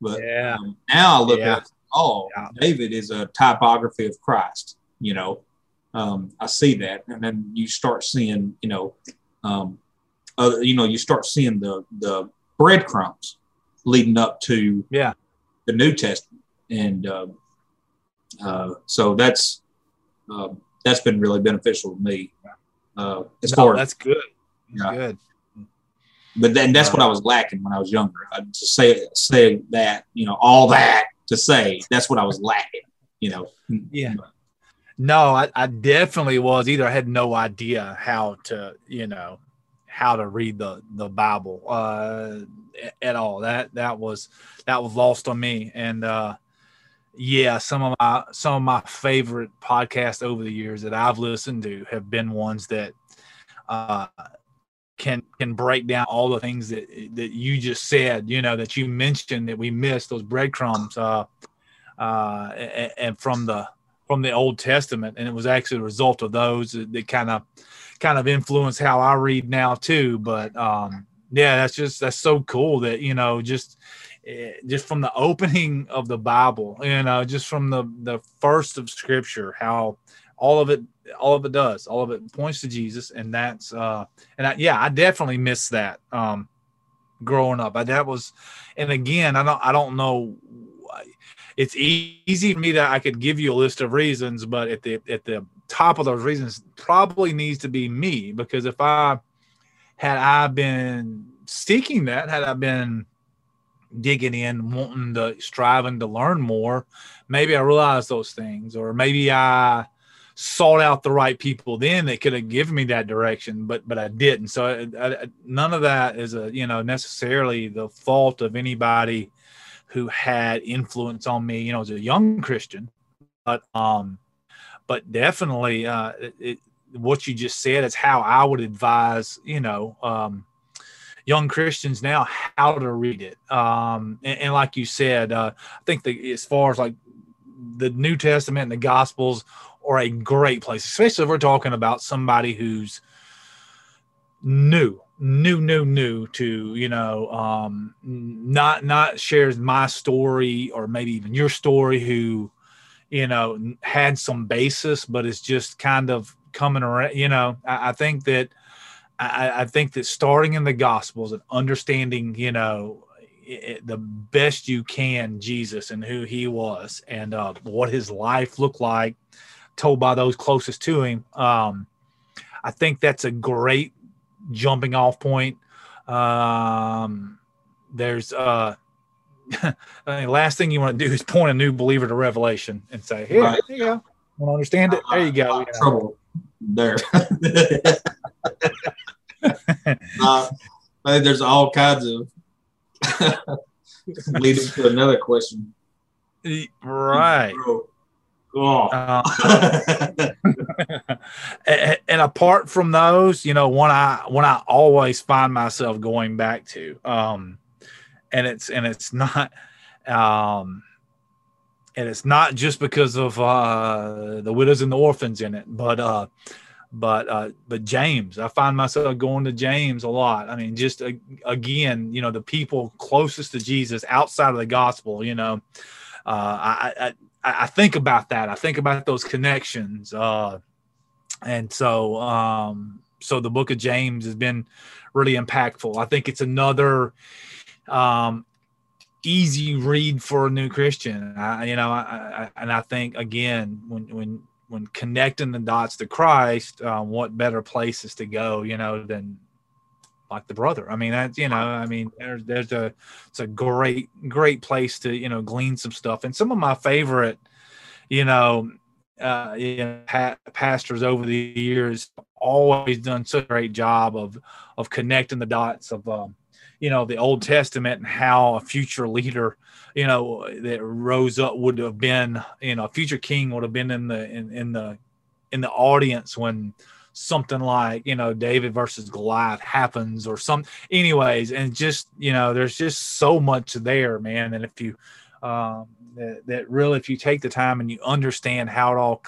But yeah. um, now I look yeah. at oh, yeah. David is a typography of Christ. You know, um, I see that, and then you start seeing, you know, um, you know, you start seeing the the breadcrumbs leading up to yeah the New Testament, and uh, uh, so that's uh, that's been really beneficial to me. Uh, as no, far that's good. That's yeah. good. But then that's what I was lacking when I was younger. I just say say that you know all that to say that's what I was lacking. You know. Yeah. No, I, I definitely was. Either I had no idea how to, you know, how to read the the Bible uh, at all. That that was that was lost on me. And uh, yeah, some of my some of my favorite podcasts over the years that I've listened to have been ones that uh, can can break down all the things that that you just said. You know that you mentioned that we missed those breadcrumbs. Uh, uh, and, and from the from the Old Testament, and it was actually a result of those that kind of kind of influence how I read now too. But um, yeah, that's just that's so cool that you know just eh, just from the opening of the Bible, you know, just from the the first of Scripture, how all of it all of it does all of it points to jesus. And that's uh and I, yeah i definitely missed that um growing up. I, that was and again i don't i don't know it's easy for me that I could give you a list of reasons, but at the at the top of those reasons probably needs to be me because if I had I been seeking that, had I been digging in, wanting to striving to learn more, maybe I realized those things, or maybe I sought out the right people then that could have given me that direction, but but I didn't. So I, I, none of that is a you know necessarily the fault of anybody who had influence on me, you know, as a young Christian. But um, but definitely, uh, it, what you just said is how I would advise, you know, um, young Christians now how to read it. Um, and, and like you said, uh, I think that as far as like the New Testament and the Gospels are a great place, especially if we're talking about somebody who's new new new new to you know um not not shares my story or maybe even your story who you know had some basis but it's just kind of coming around you know i, I think that I, I, think that starting in the gospels and understanding you know it, the best you can jesus and who he was and uh, what his life looked like told by those closest to him um i think that's a great jumping off point. Um, there's uh, the last thing you want to do is point a new believer to Revelation and say, "Here, right. you go. Want to understand it? There you go." You Trouble there. uh, there's all kinds of leading to another question. Right. Oh. Uh, and, and, apart from those, you know, one I one I always find myself going back to, um, and it's and it's not, um, and it's not just because of uh, the widows and the orphans in it, but uh, but uh, but James, I find myself going to James a lot. I mean, just uh, again, you know, the people closest to Jesus outside of the gospel, you know. Uh, I, I, I, think about that. I think about those connections. Uh, and so, um, so the book of James has been really impactful. I think it's another um, easy read for a new Christian. I, you know, I, I, and I think again, when, when, when connecting the dots to Christ, uh, what better places to go, you know, than like the brother. I mean, that's you know, I mean, there's there's a it's a great great place to you know glean some stuff. And some of my favorite, you know, uh, you know, pa- pastors over the years always done such a great job of of connecting the dots of um, you know the Old Testament and how a future leader you know that rose up would have been you know a future king would have been in the in, in the in the audience when something like you know David versus Goliath happens or some anyways and just you know there's just so much there man. And if you um that, that really if you take the time and you understand how it all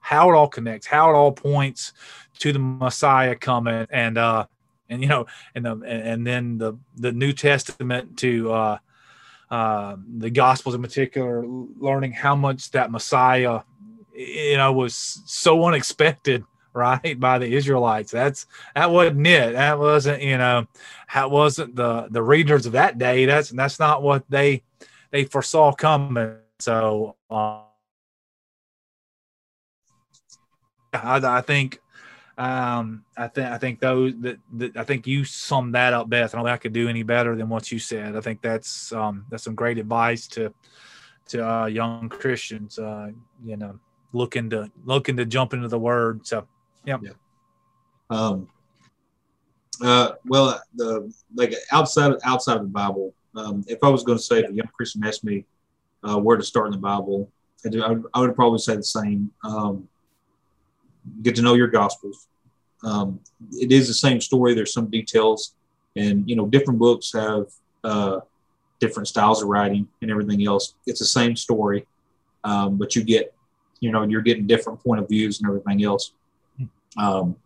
how it all connects how it all points to the Messiah coming and uh and you know and the and then the the New Testament to uh uh, the Gospels in particular, learning how much that Messiah, you know, was so unexpected, right, by the Israelites. That's that wasn't it. That wasn't, you know, that wasn't the the readers of that day. That's that's not what they they foresaw coming. So, uh, I, I think um, I think I think those that, I think you summed that up best. I don't think I could do any better than what you said. I think that's um, that's some great advice to to uh, young Christians. Uh, you know, looking to looking to jump into the Word. So, yeah. yeah. Um, uh, well, the like outside outside of the Bible, um, if I was going to say, if a young Christian asked me uh, where to start in the Bible, I, do, I, would, I would probably say the same. Um, get to know your Gospels. Um, it is the same story. There's some details, and you know, different books have uh, different styles of writing and everything else. It's the same story, um, but you get, you know, you're getting different point of views and everything else, um,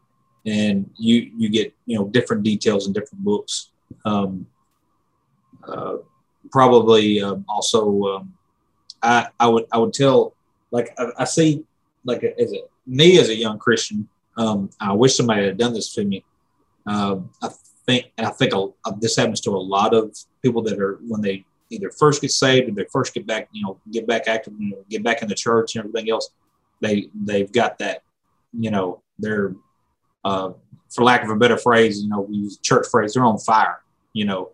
and you you get you know different details in different books. Um, uh, probably um, also, um, I I would I would tell like I, I see like as a me as a young Christian um, I wish somebody had done this to me. Uh, I think, I think a, a, this happens to a lot of people that are when they either first get saved or they first get back, you know, get back active, you know, get back in the church and everything else. They they've got that, you know, they're, uh, for lack of a better phrase, you know, we use church phrase, they're on fire, you know,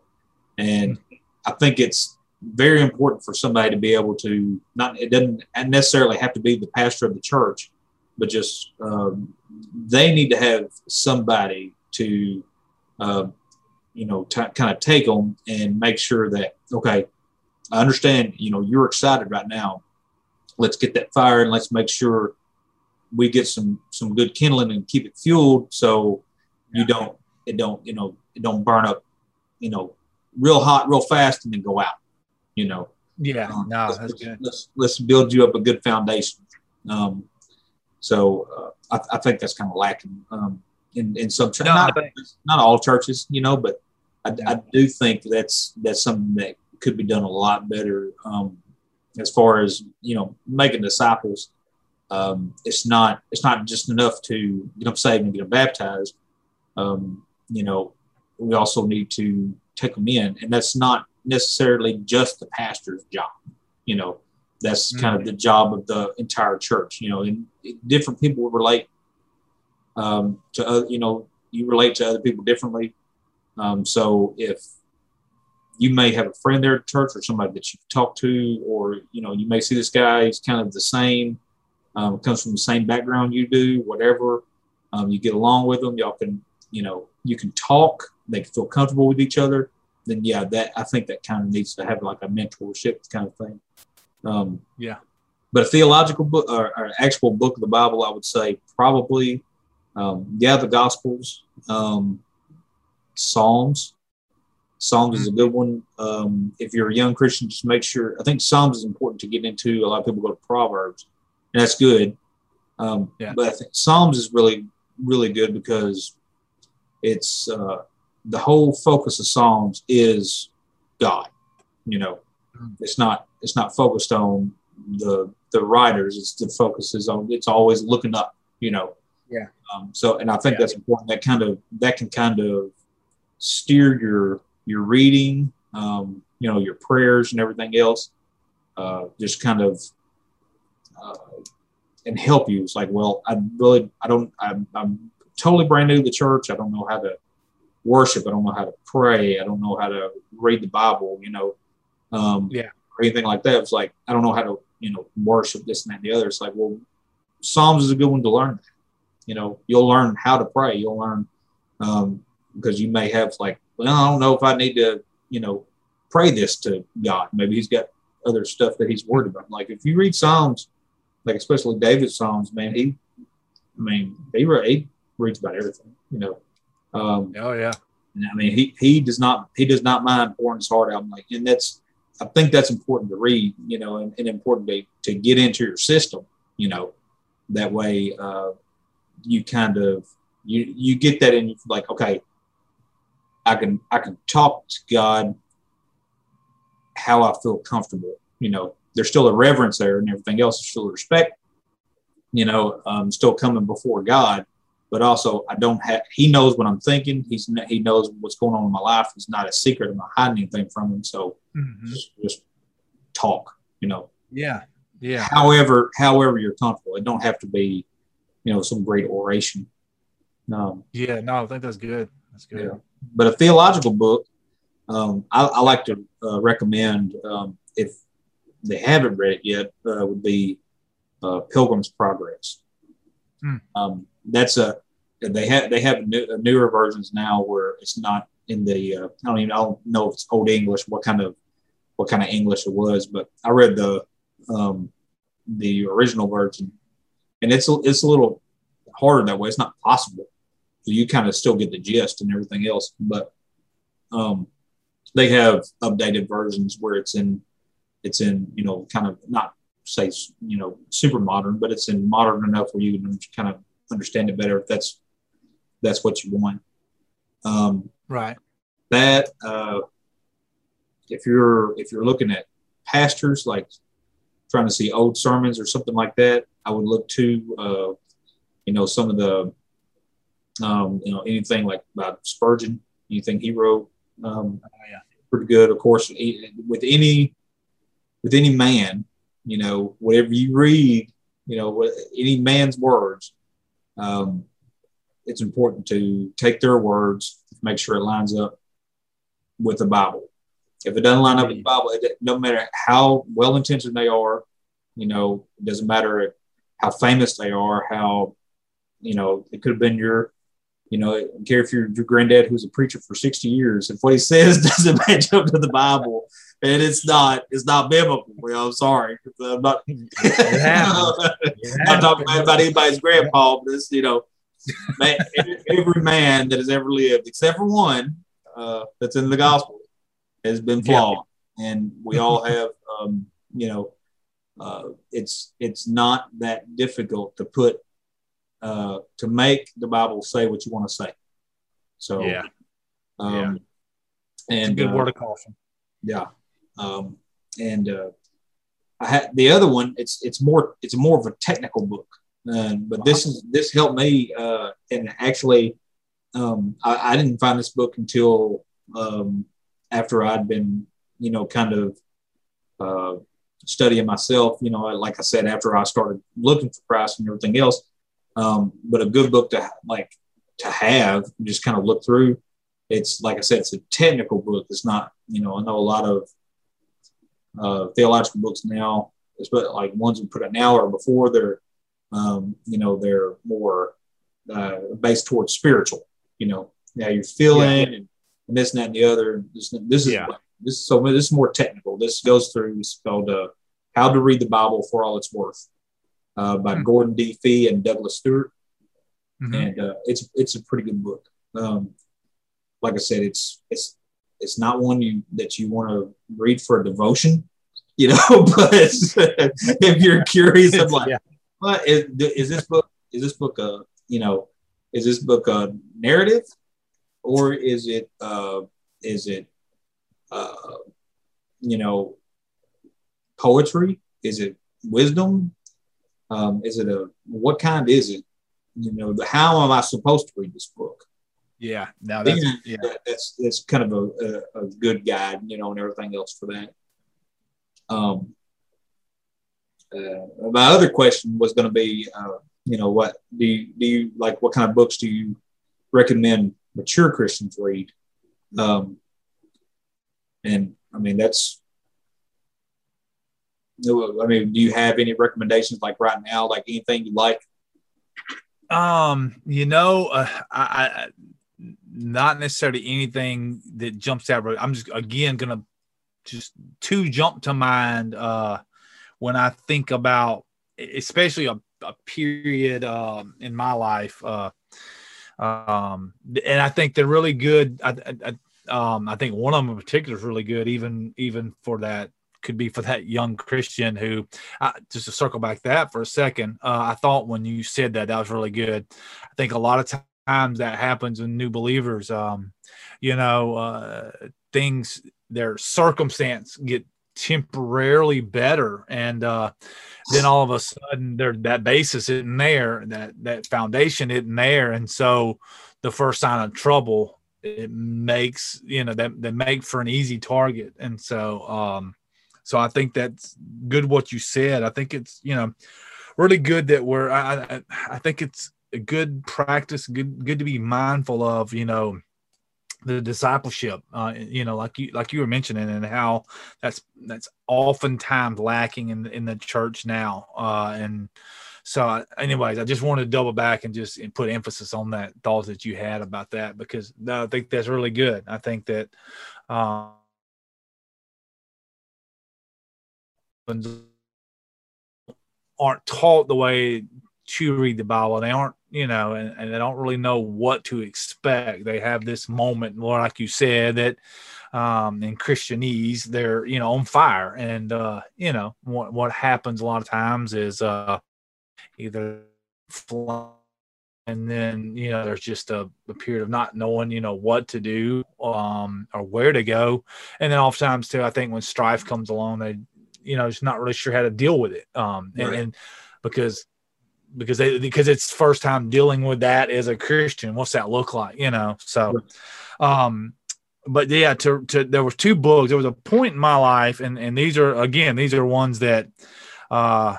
and I think it's very important for somebody to be able to not it doesn't necessarily have to be the pastor of the church but just um, they need to have somebody to, uh, you know, t- kind of take them and make sure that okay, I understand. You know, you're excited right now. Let's get that fire and let's make sure we get some some good kindling and keep it fueled so you don't it don't you know it don't burn up you know real hot real fast and then go out you know yeah um, no let's, that's good let's, let's build you up a good foundation um, so uh, I, I, think that's kind of lacking um, in, in some churches. No, not, not all churches, you know, but I, I, do think that's that's something that could be done a lot better um, as far as you know making disciples. Um, it's not it's not just enough to get them saved and get them baptized. Um, you know, we also need to take them in, and that's not necessarily just the pastor's job. You know, that's mm-hmm. kind of the job of the entire church, you know, and different people relate um, to, other, you know, you relate to other people differently. Um, so if you may have a friend there at church or somebody that you talk to, or, you know, you may see this guy, he's kind of the same, um, comes from the same background you do, whatever. Um, you get along with them, y'all can, you know, you can talk, they can feel comfortable with each other. Then, yeah, that I think that kind of needs to have like a mentorship kind of thing. Um, yeah. But a theological book or, or, actual book of the Bible, I would say probably, um, yeah, the Gospels, um, Psalms. Psalms mm-hmm. is a good one. Um, if you're a young Christian, just make sure. I think Psalms is important to get into. A lot of people go to Proverbs, and that's good. Um, yeah. But I think Psalms is really, really good because it's uh, the whole focus of Psalms is God. You know, mm-hmm. it's not it's not focused on the the writers. It's the focus is on it's always looking up. You know. Yeah. Um, so, and I think yeah. that's important. That kind of that can kind of steer your your reading, um, you know, your prayers and everything else. Uh, just kind of uh, and help you. It's like, well, I really, I don't, I'm, I'm totally brand new to the church. I don't know how to worship. I don't know how to pray. I don't know how to read the Bible. You know, um, Yeah. Or anything like that. It's like I don't know how to you know worship this and that and the other. It's like well, Psalms is a good one to learn. You know, you'll learn how to pray. You'll learn um, because you may have like, well, I don't know if I need to, you know, pray this to God. Maybe He's got other stuff that He's worried about. Like if you read Psalms, like especially David's Psalms, man, he, I mean, he, re- he reads about everything. You know, um, Oh yeah. and I mean, he he does not he does not mind pouring his heart out. I'm like, and that's I think that's important to read, you know, and, and important to to get into your system, you know, that way uh, you kind of you you get that in like okay, I can I can talk to God how I feel comfortable, you know. There's still a reverence there, and everything else is still respect, you know, um, still coming before God but also I don't have. He knows what I'm thinking. He's he knows what's going on in my life. It's not a secret. I'm not hiding anything from him. So Mhm. just, just talk. You know. Yeah. Yeah. However, however you're comfortable. It don't have to be, you know, some great oration. No. Yeah. No, I think that's good. That's good. Yeah. but a theological book, um, I, I like to uh, recommend um, if they haven't read it yet, uh, would be uh, Pilgrim's Progress. Hmm. Um, that's a they have they have new, newer versions now where it's not in the uh, I don't even I don't know if it's old English what kind of what kind of English it was, but I read the um, the original version, and it's it's a little harder that way. It's not possible you kind of still get the gist and everything else. But um, they have updated versions where it's in it's in you know kind of not say you know super modern, but it's in modern enough where you can kind of understand it better if that's that's what you want. Um, Right. that uh, if you're if you're looking at pastors like trying to see old sermons or something like that, I would look to uh, you know some of the um, you know anything like about Spurgeon, anything he wrote, um, Oh, yeah. pretty good. Of course, with any with any man, you know whatever you read, you know any man's words. Um, it's important to take their words, make sure it lines up with the Bible. If it doesn't line up with the Bible, it, no matter how well intentioned they are, you know, it doesn't matter how famous they are, how, you know, it could have been your, you know, I don't care if your your granddad who's a preacher for 60 years, if what he says doesn't match up to the Bible, and it's not, it's not biblical. Well, I'm sorry. I'm not, It happens. I'm not talking about anybody's grandpa, but it's, you know, man, every, man that has ever lived, except for one uh, that's in the gospel, has been flawed. And we all have, um, you know, uh, it's it's not that difficult to put uh, to make the Bible say what you want to say. So, Yeah. um, Yeah. and It's a good uh, word of caution. yeah. Um, and uh, I had the other one. It's it's more it's more of a technical book, um, but this is this helped me. Uh, and actually, um, I, I didn't find this book until um, after I'd been you know kind of uh, studying myself. You know, like I said, after I started looking for Christ and everything else. Um, but a good book to like to have, just kind of look through it's like I said, it's a technical book. It's not, you know, I know a lot of uh, theological books now, but like ones we put out now or before, they're, um, you know, they're more uh, based towards spiritual. You know, now you're feeling and, and this and that and the other. This, this is Yeah. this is so this is more technical. This goes through. It's called uh, "How to Read the Bible for All It's Worth" uh, by Hmm. Gordon D. Fee and Douglas Stuart Mhm. and uh, it's it's a pretty good book. Um, like I said, it's it's it's not one you that you want to read for a devotion, you know. but if you're curious, I'm like, Yeah. What is, is this book? Is this book a you know? Is this book a narrative, or is it uh, is it uh, you know poetry? Is it wisdom? Um, is it a what kind is it? You know, the, how am I supposed to read this book? Yeah. Now that's Yeah, yeah. that- that's that's kind of a, a, a good guide, you know, and everything else for that. Um, uh, my other question was going to be, uh, you know, what do you do? You like what kind of books do you recommend mature Christians read. Um, and I mean, that's, I mean, do you have any recommendations like right now, like anything you like? Um, you know, uh, I, I, not necessarily anything that jumps out. I'm just again gonna just two jump to mind uh, when I think about, especially a, a period um, in my life. Uh, um, and I think they're really good. I, I, um, I think one of them in particular is really good, even even for that could be for that young Christian who, uh, just to circle back that for a second, uh, I thought when you said that that was really good. I think a lot of times that happens in new believers. Um, you know, uh, things their circumstance get temporarily better. And uh, then all of a sudden there that basis isn't there that that foundation isn't there. And so the first sign of trouble it makes you know that that make for an easy target. And so um so i think that's good what you said. I think it's you know really good that we're i i, I think it's a good practice good good to be mindful of you know the discipleship uh, you know like you like you were mentioning and how that's that's oftentimes lacking in in the church now uh, and so anyways i just wanted to double back and just and put emphasis on that thought that you had about that because i think that's really good. I think that um, aren't taught the way to read the bible they aren't you know, and, and they don't really know what to expect. They have this moment, more like you said, that um, in Christianese, they're, you know, on fire. And, uh, you know, what, what happens a lot of times is uh, either and then, you know, there's just a, a, period of not knowing, you know, what to do um, or where to go. And then oftentimes, too, I think when strife comes along, they, you know, just not really sure how to deal with it. Um, and, right. and because because they because it's first time dealing with that as a Christian. What's that look like? You know. So, um, but yeah, to to there was two books. There was a point in my life, and and these are again these are ones that, uh,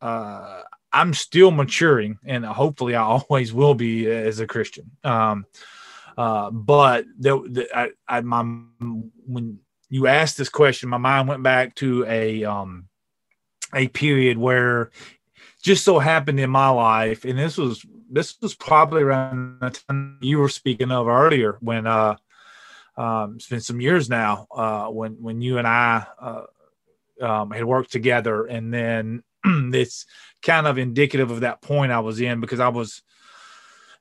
uh, I'm still maturing, and hopefully I always will be as a Christian. Um, uh, but the, the I, I my when you asked this question, my mind went back to a um a period where just so happened in my life, and this was this was probably around the time you were speaking of earlier when uh um, it's been some years now uh, when when you and I uh, um, had worked together, and then it's kind of indicative of that point I was in because I was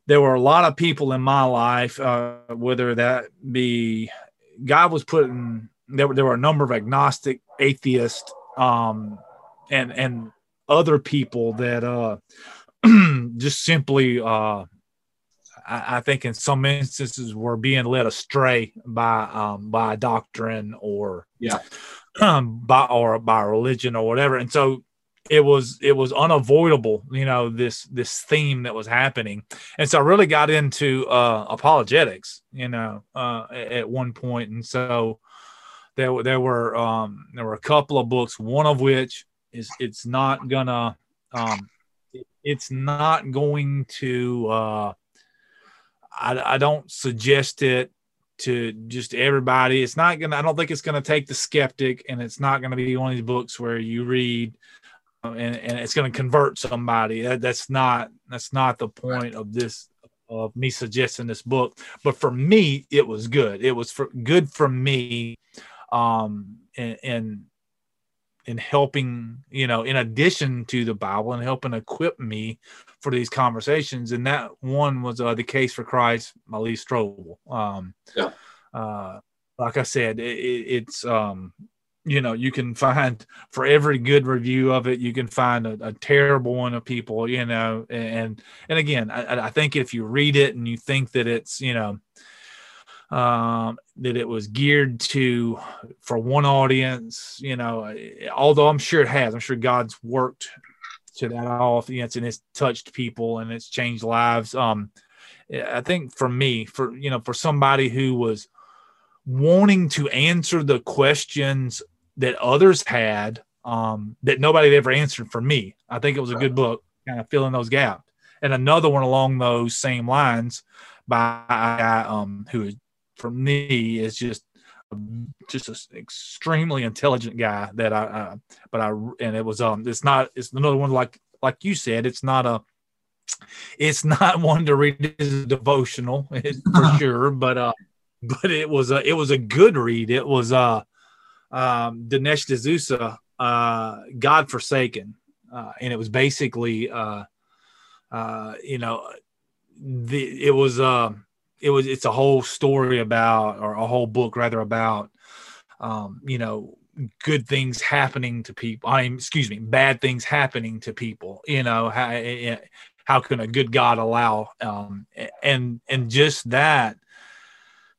there were a lot of people in my life, uh, whether that be God was putting there were there were a number of agnostic, atheist, um, and and other people that uh, just simply uh, I, I, think in some instances were being led astray by um, by doctrine or yeah. um, by or by religion or whatever. And so it was it was unavoidable you know this this theme that was happening. And so i really got into uh apologetics you know uh at one point. And so there there were um there were a couple of books one of which is it's not gonna um, it's not going to uh, I, I don't suggest it to just everybody. It's not gonna i don't think it's gonna take the skeptic and it's not gonna be one of these books where you read uh, and, and it's gonna convert somebody. That, that's not that's not the point of this of me suggesting this book. But for me it was good. It was for good for me um and in helping, you know, in addition to the Bible and helping equip me for these conversations. And that one was uh, the case for Christ, my Lee Strobel. Um, yeah. Uh, like I said, it, it's, um, you know, you can find for every good review of it, you can find a, a terrible one of people, you know, and, and again, I, I think if you read it and you think that it's, you know, um, that it was geared to for one audience. You know, although I'm sure it has, I'm sure God's worked to that audience and it's touched people and it's changed lives. Um, I think for me, for you know, for somebody who was wanting to answer the questions that others had um, that nobody had ever answered for me, I think it was a good book, kind of filling those gaps. And another one along those same lines by a guy um, who, for me, is just just an extremely intelligent guy that I, uh, but I, and it was, um, it's not, it's another one like, like you said, it's not a, it's not one to read as a devotional for sure, but, uh, but it was a, it was a good read. It was, uh, um, Dinesh D'Souza, uh, God Forsaken. Uh, and it was basically, uh, uh, you know, the, it was, uh, it was it's a whole story about or a whole book rather about um, you know good things happening to people i mean excuse me bad things happening to people you know how, eh, eh, how can a good god allow um, and and just that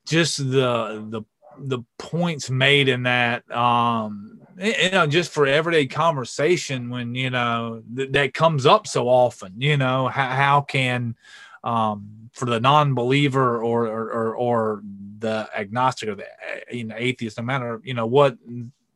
just the the the points made in that um you know just for everyday conversation when you know th- that comes up so often you know how, how can um, for the non-believer or, or, or, or the agnostic or the you know, atheist, no matter you know what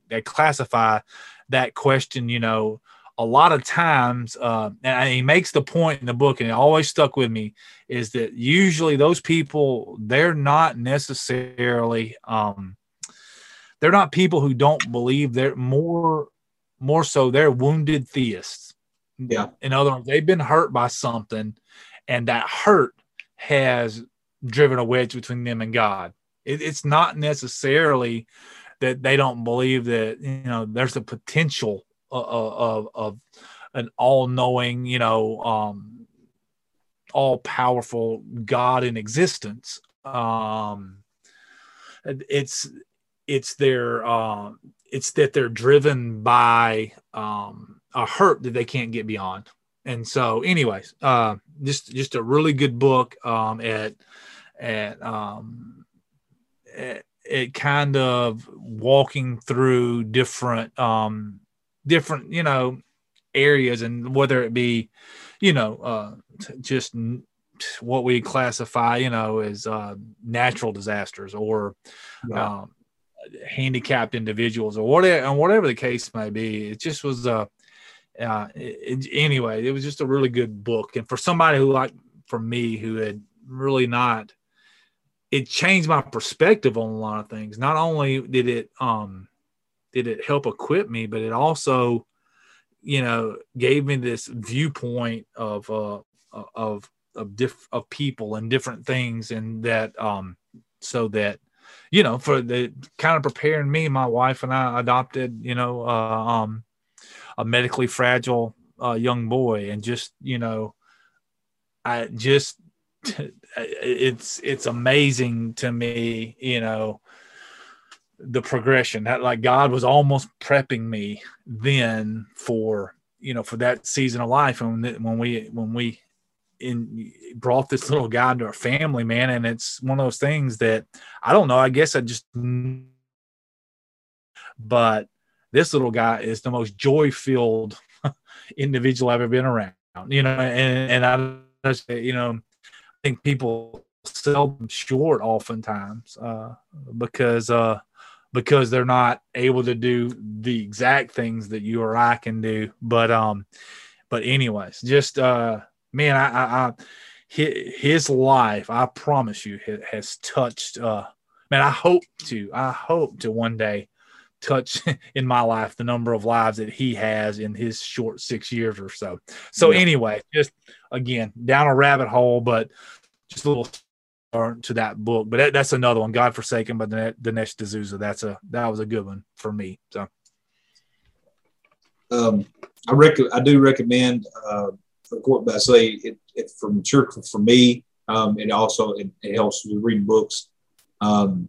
they classify that question, you know, a lot of times, uh, and he makes the point in the book, and it always stuck with me, is that usually those people they're not necessarily um, they're not people who don't believe. They're more more so they're wounded theists. Yeah. In other words, they've been hurt by something, and that hurt has driven a wedge between them and God. It, it's not necessarily that they don't believe that you know there's a potential of, of, of an all-knowing, you know, um, all-powerful God in existence. Um, it's it's their uh, it's that they're driven by um, a hurt that they can't get beyond and so anyways uh just just a really good book um at at um at, at kind of walking through different um different you know areas and whether it be you know uh just what we classify you know as uh natural disasters or yeah. um handicapped individuals or whatever and whatever the case may be it just was a uh, it, anyway, it was just a really good book. And for somebody who, like, for me, who had really not, it changed my perspective on a lot of things. Not only did it, um, did it help equip me, but it also, you know, gave me this viewpoint of, uh, of, of diff of people and different things, and that, um, so that, you know, for the kind of preparing me, my wife and I adopted, you know, uh, um, a medically fragile uh, young boy, and just you know, I just it's it's amazing to me, you know, the progression that like God was almost prepping me then for you know for that season of life and when, we when we in brought this little guy into our family man. And it's one of those things that i don't know. I guess i just but this little guy is the most joy filled individual I've ever been around. You know, and and I you know, I think people sell them short oftentimes uh, because uh, because they're not able to do the exact things that you or I can do. But um, but anyways, just uh, man, I, I, I his life, I promise you, has touched. Uh, man, I hope to, I hope to one day touch in my life the number of lives that he has in his short six years or so. So yeah. anyway, just again down a rabbit hole, but just a little to that book. But that, that's another one, God Forsaken by Dinesh D'Souza. That's a that was a good one for me. So. Um, I rec- I do recommend, uh, of course, I say it, it for mature for me. Um, it also it, it helps with reading books um,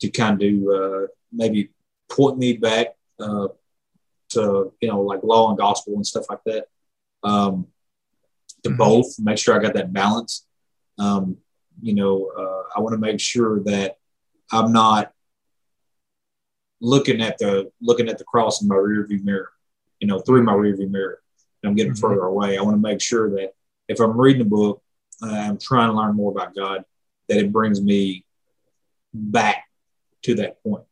to kind of uh, maybe point me back uh, to you know like law and gospel and stuff like that. Um, to mm-hmm. both, make sure I got that balance. Um, you know, uh, I want to make sure that I'm not looking at the looking at the cross in my rearview mirror. You know, through my rearview mirror, and I'm getting mm-hmm. further away. I want to make sure that if I'm reading a book, I'm trying to learn more about God, that it brings me back to that point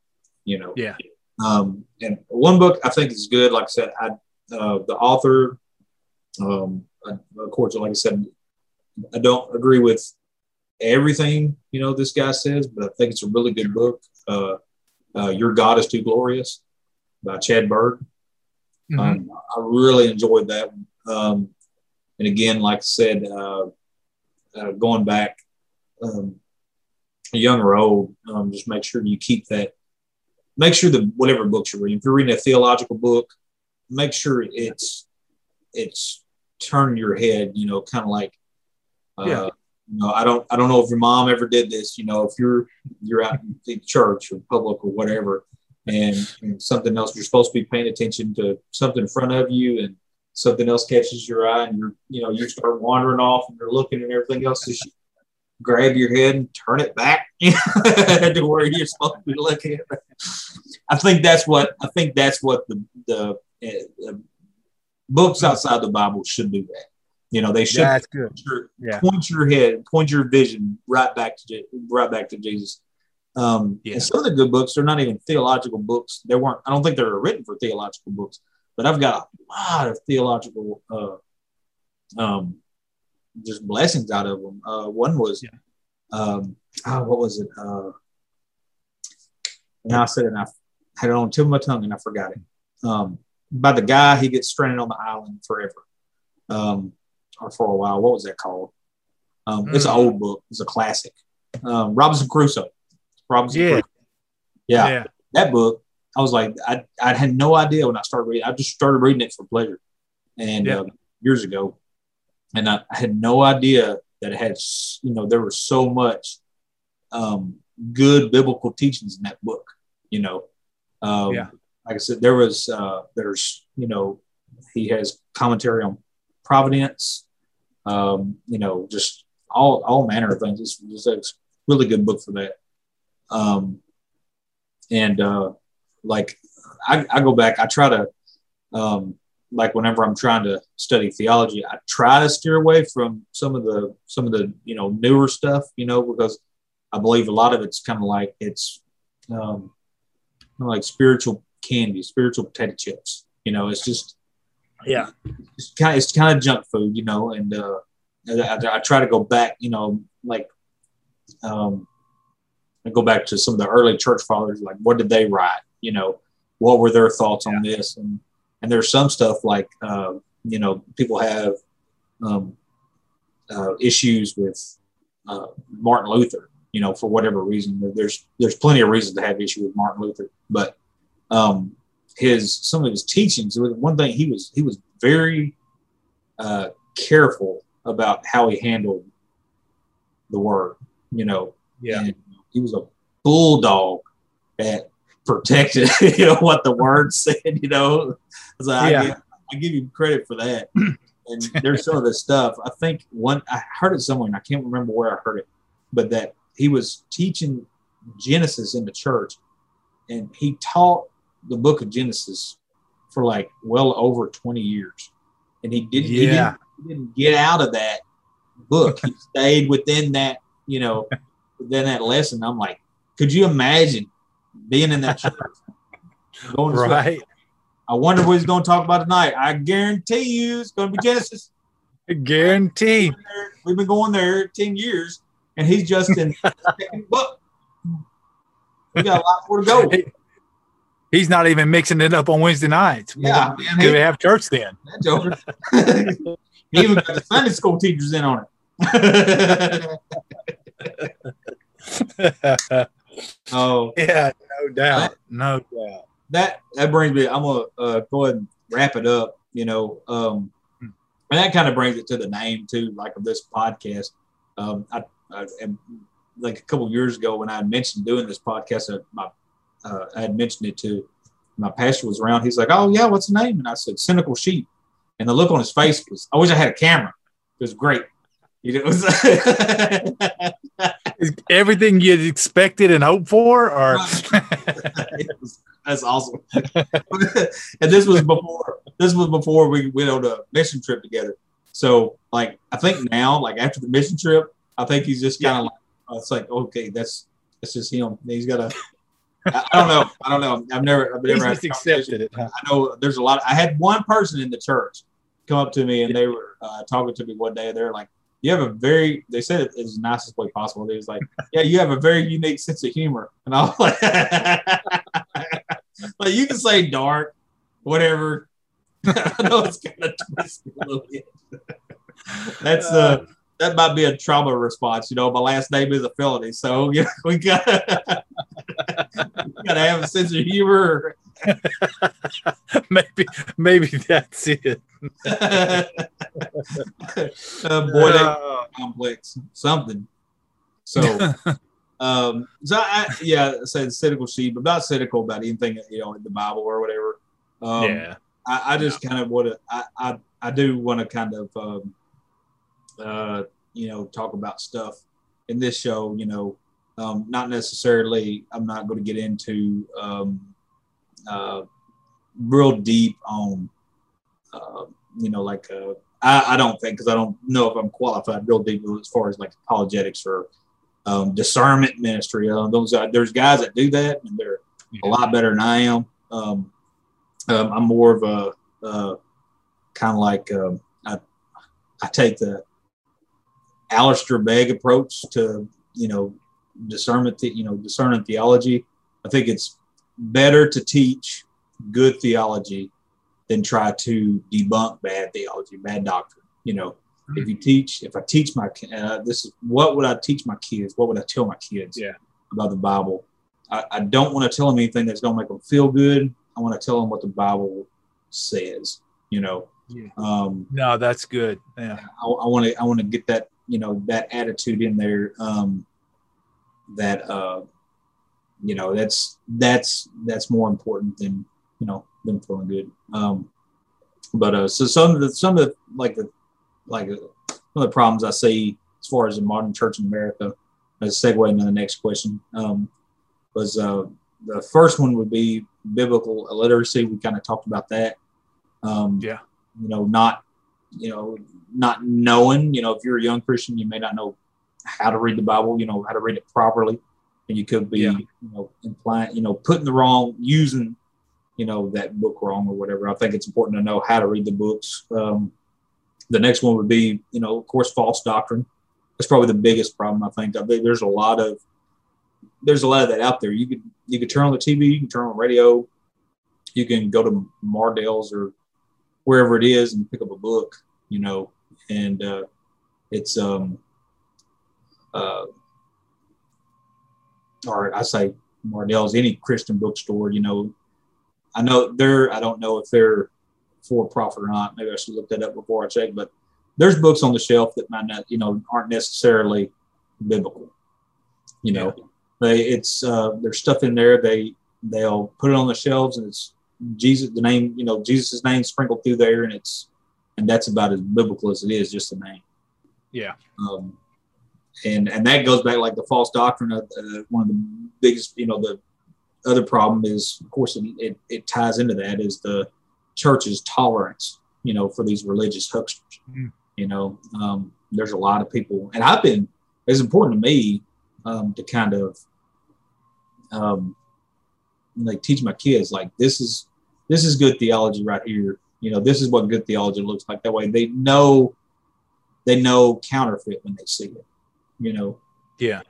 you know. Yeah. Um, and one book I think is good. Like I said, I, uh, the author, um, I, of course, like I said, I don't agree with everything you know this guy says, but I think it's a really good book. Uh, uh, Your God is Too Glorious by Chad Bird. Mhm. Um, I really enjoyed that one. Um, and again, like I said, uh, uh, going back, um, young or old, um, just make sure you keep that. Make sure that whatever books you're reading, if you're reading a theological book, make sure it's it's turn your head. You know, kind of like, uh, Yeah. you know, I don't I don't know if your mom ever did this. You know, if you're you're out in the church or public or whatever, and, and something else you're supposed to be paying attention to something in front of you and something else catches your eye and you're you know you start wandering off and you're looking and everything else just grab your head and turn it back to where you're supposed to be looking at. i think that's what i think that's what the the uh, books outside the bible should do that you know they should That's good. point your, Yeah. point your head, point your vision right back to right back to Jesus. Um, Yeah. And some of the good books, they're not even theological books. They weren't. I don't think they were written for theological books. But I've got a lot of theological, uh, um, just blessings out of them. Uh, one was, Yeah. um, oh, what was it? Uh, and I said it, and I had it on the tip of my tongue, and I forgot it. Um, by the guy, he gets stranded on the island forever. Um, or for a while. What was that called? Um, It's an Mm. old book. It's a classic. Um, Robinson Crusoe. Robinson Yeah. Crusoe. Yeah, that book. I was like, I, I had no idea when I started reading. I just started reading it for pleasure, and Yeah. um, years ago, and I, I had no idea that it had. You know, there was so much um, good biblical teachings in that book. You know, um, Yeah. like I said, there was uh, there's you know he has commentary on providence, um, you know, just all all manner of things. It's, it's a really good book for that. Um, and uh, like I, I go back, I try to um, like whenever I'm trying to study theology, I try to steer away from some of the some of the you know newer stuff, you know, because I believe a lot of it's kind of like it's um, like spiritual candy, spiritual potato chips. You know, it's just Yeah. it's kind of it's kind of junk food, you know, and uh, I, I try to go back, you know, like um, I go back to some of the early church fathers, like what did they write, you know, what were their thoughts on this, and and there's some stuff like uh, you know people have um, uh, issues with uh, Martin Luther, you know, for whatever reason. There's there's plenty of reasons to have issue with Martin Luther, but um, his some of his teachings. One thing he was he was very uh, careful about how he handled the word. You know, Yeah. and he was a bulldog that protected you know what the word said. You know, so I, Yeah. give, I give him credit for that. and there's some of the stuff. I think one I heard it somewhere, and I can't remember where I heard it, but that he was teaching Genesis in the church, and he taught the book of Genesis for like well over 20 years, and he didn't. He didn't, he didn't get out of that book. He stayed within that, you know, within that lesson. I'm like, could you imagine being in that church? Going school? Right. I wonder what he's going to talk about tonight. I guarantee you it's going to be Genesis. Guarantee. We've been going there 10 years, and he's just in second book. We got a lot more to go. He's not even mixing it up on Wednesday nights. Yeah, man, Do he- we have church then? That joker. he even got the Sunday school teachers in on it. oh, yeah, no doubt. No doubt. that that brings me. I'm gonna uh, go ahead and wrap it up. You know, um, and that kind of brings it to the name too, like of this podcast. Um, I, I and like a couple years ago when I had mentioned doing this podcast, uh, my uh, I had mentioned it to my pastor was around. He's like, "Oh yeah, what's the name?" And I said, "Cynical Sheep." And the look on his face was, "I wish I had a camera." It was great. It was. Everything you'd expected and hoped for, or was- that's awesome. and this was before this was before we went on a mission trip together. So like I think now, like after the mission trip, I think he's just kind of like uh, it's like okay, that's that's just him. He's got a. I I don't know. I don't know. I've never. I've never had just accepted it? huh? I know there's a lot. I had one person in the church come up to me and they were uh, talking to me one day. They're like, you have a very they said it the nicest way possible. They was like, yeah, you have a very unique sense of humor. And I was like, like you can say dark, whatever. I know it's kind of twisted a little bit. That's uh that might be a trauma response. You know, my last name is a felony, so yeah, we got gotta have a sense of humor. maybe, maybe that's it. uh, boy, that complex something. So, um, so I yeah, I said cynical sheep, but not cynical about anything you know in the Bible or whatever. Um, yeah, I, I just kind of want to. I, I I do want to kind of. Um, uh, you know, talk about stuff in this show, you know, um, not necessarily, I'm not going to get into um, uh, real deep on, uh, you know, like, uh, I, I don't think, because I don't know if I'm qualified real deep as far as like apologetics or um, discernment ministry. Uh, those uh, There's guys that do that, and they're yeah. a lot better than I am. Um, um, I'm more of a uh, kind of like, um, I, I take the Alistair Begg approach to you know discernment, you know discerning theology. I think it's better to teach good theology than try to debunk bad theology, bad doctrine. You know, mm-hmm. if you teach, if I teach my uh, this is what would I teach my kids? What would I tell my kids yeah. about the Bible? I, I don't want to tell them anything that's going to make them feel good. I want to tell them what the Bible says. You know. Yeah. Um, no, that's good. Yeah. I want to I want to get that you know that attitude in there um, that uh, you know that's that's that's more important than you know than feeling good. Um, but uh, so some of the some of the like the like uh, one of the problems I see as far as the modern church in America, as a segue into the next question, um, was uh, the first one would be biblical illiteracy. We kind of talked about that. Um, yeah. You know, not you know not knowing, you know, if you're a young Christian, you may not know how to read the Bible, you know, how to read it properly. And you could be, yeah. you know, implying, you know, putting the wrong, using, you know, that book wrong or whatever. I think it's important to know how to read the books. Um, the next one would be, you know, of course, false doctrine. That's probably the biggest problem. I think. I think there's a lot of there's a lot of that out there. You could you could turn on the TV, you can turn on radio, you can go to Mardel's or wherever it is and pick up a book, you know, and uh, it's um, uh, or I say Mardel's any Christian bookstore. You know, I know they're. I don't know if they're for profit or not. Maybe I should look that up before I check. But there's books on the shelf that might not, you know, aren't necessarily biblical. You know, yeah. they it's uh, there's stuff in there. They they'll put it on the shelves and it's Jesus, the name, you know, Jesus' name sprinkled through there, and it's and that's about as biblical as it is, just a name. Yeah. Um, and and that goes back like the false doctrine of uh, one of the biggest, you know, the other problem is, of course, it, it, it ties into that is the church's tolerance, you know, for these religious hucksters. Mm. You know, um, there's a lot of people, and I've been. It's important to me um, to kind of um, like teach my kids like this is this is good theology right here you know, this is what good theology looks like. That way they know they know counterfeit when they see it. You know. Yeah.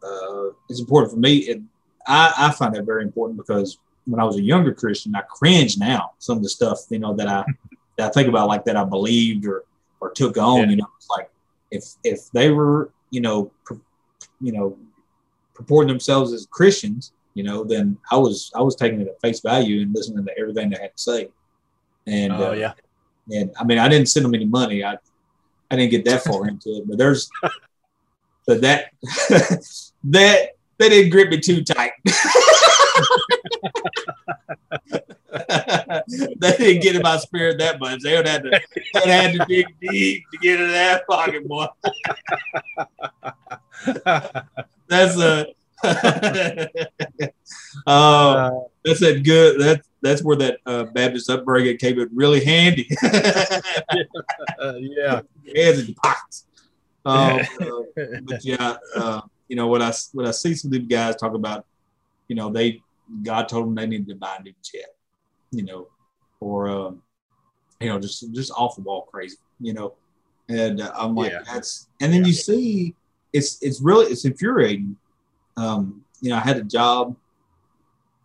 Uh, it's important for me. It, I, I find that very important because when I was a younger Christian, I cringe now some of the stuff you know that I that I think about like that I believed or or took on. Yeah. You know, it's like if if they were you know you know purporting themselves as Christians, you know, then I was I was taking it at face value and listening to everything they had to say. And oh uh, yeah, and I mean I didn't send them any money. I I didn't get that far into it, but there's but that that they didn't grip me too tight. they didn't get in my spirit that much. They would have to they would have to dig deep to get in that pocket, boy. That's a uh, that's that good. That that's where that uh, Baptist upbringing came in really handy. uh, yeah, hands in pockets. Um, uh, but yeah, uh, you know what I what I see some of these guys talk about. You know, they God told them they needed to buy new jet. You know, or um, you know, just just off the wall crazy. You know, and uh, I'm like, Yeah. that's. And then you see, it's it's really it's infuriating. Um, you know, I had a job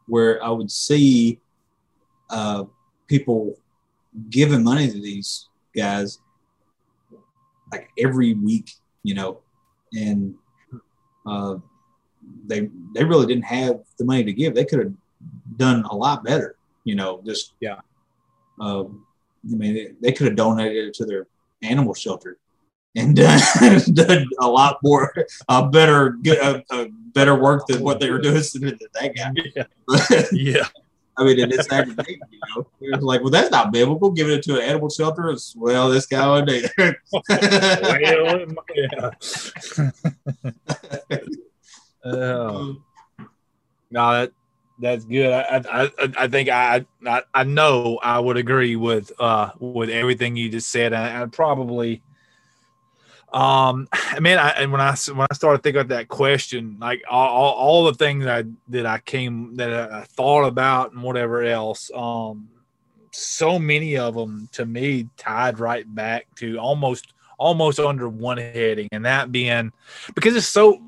where I would see uh, people giving money to these guys like every week, you know, and uh, they they really didn't have the money to give. They could have done a lot better, you know. Just Yeah. Um, I mean, they, they could have donated it to their animal shelter and done, done a lot more, a better, good, a, better work than what they were doing to that guy. Yeah. But, Yeah. I mean, and it's aggravating, you know. It was like, well, that's not biblical. Giving it to an animal shelter is well, this guy would do. well, yeah. Oh. No, that that's good. I I, I, I think I, I I know I would agree with uh with everything you just said. I, I probably um I mean I and when I when I started thinking about that question, like all, all, all the things I that I came that I thought about and whatever else, um so many of them to me tied right back to almost almost under one heading and that being because it's so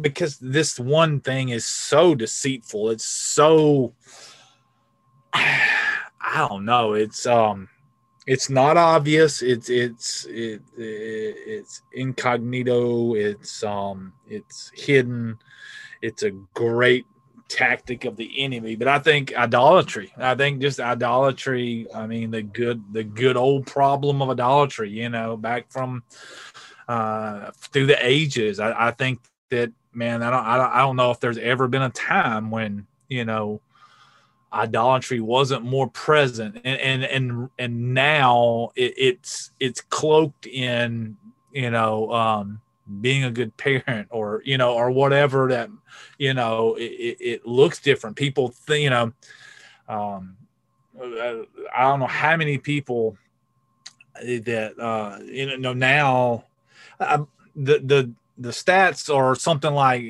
because this one thing is so deceitful. It's so i don't know. It's um it's not obvious. It's it's it, it it's incognito. It's um it's hidden. It's a great tactic of the enemy. But i think idolatry. I think just idolatry i mean the good the good old problem of idolatry you know back from uh through the ages. I, I think that man I don't, I don't i don't know if there's ever been a time when you know idolatry wasn't more present. And and and, and now it, it's it's cloaked in you know um being a good parent or you know or whatever that you know it, it, looks different. People think you know um i don't know how many people that uh you know now uh, the the the stats are something like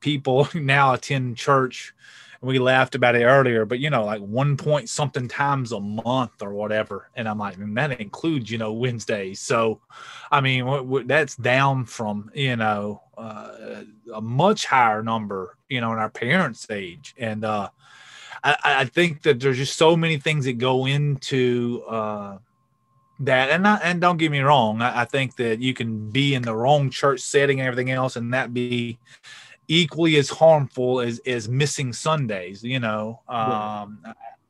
people now attend church we laughed about it earlier, but you know, like one point something times a month or whatever. And I'm like, and that includes, you know, Wednesdays. So, I mean, w- w- that's down from, you know, uh, a much higher number, you know, in our parents' age. And uh, I, I think that there's just so many things that go into uh, that. And and don't get me wrong, I, I think that you can be in the wrong church setting and everything else, and that be equally as harmful as as missing Sundays. You know, um,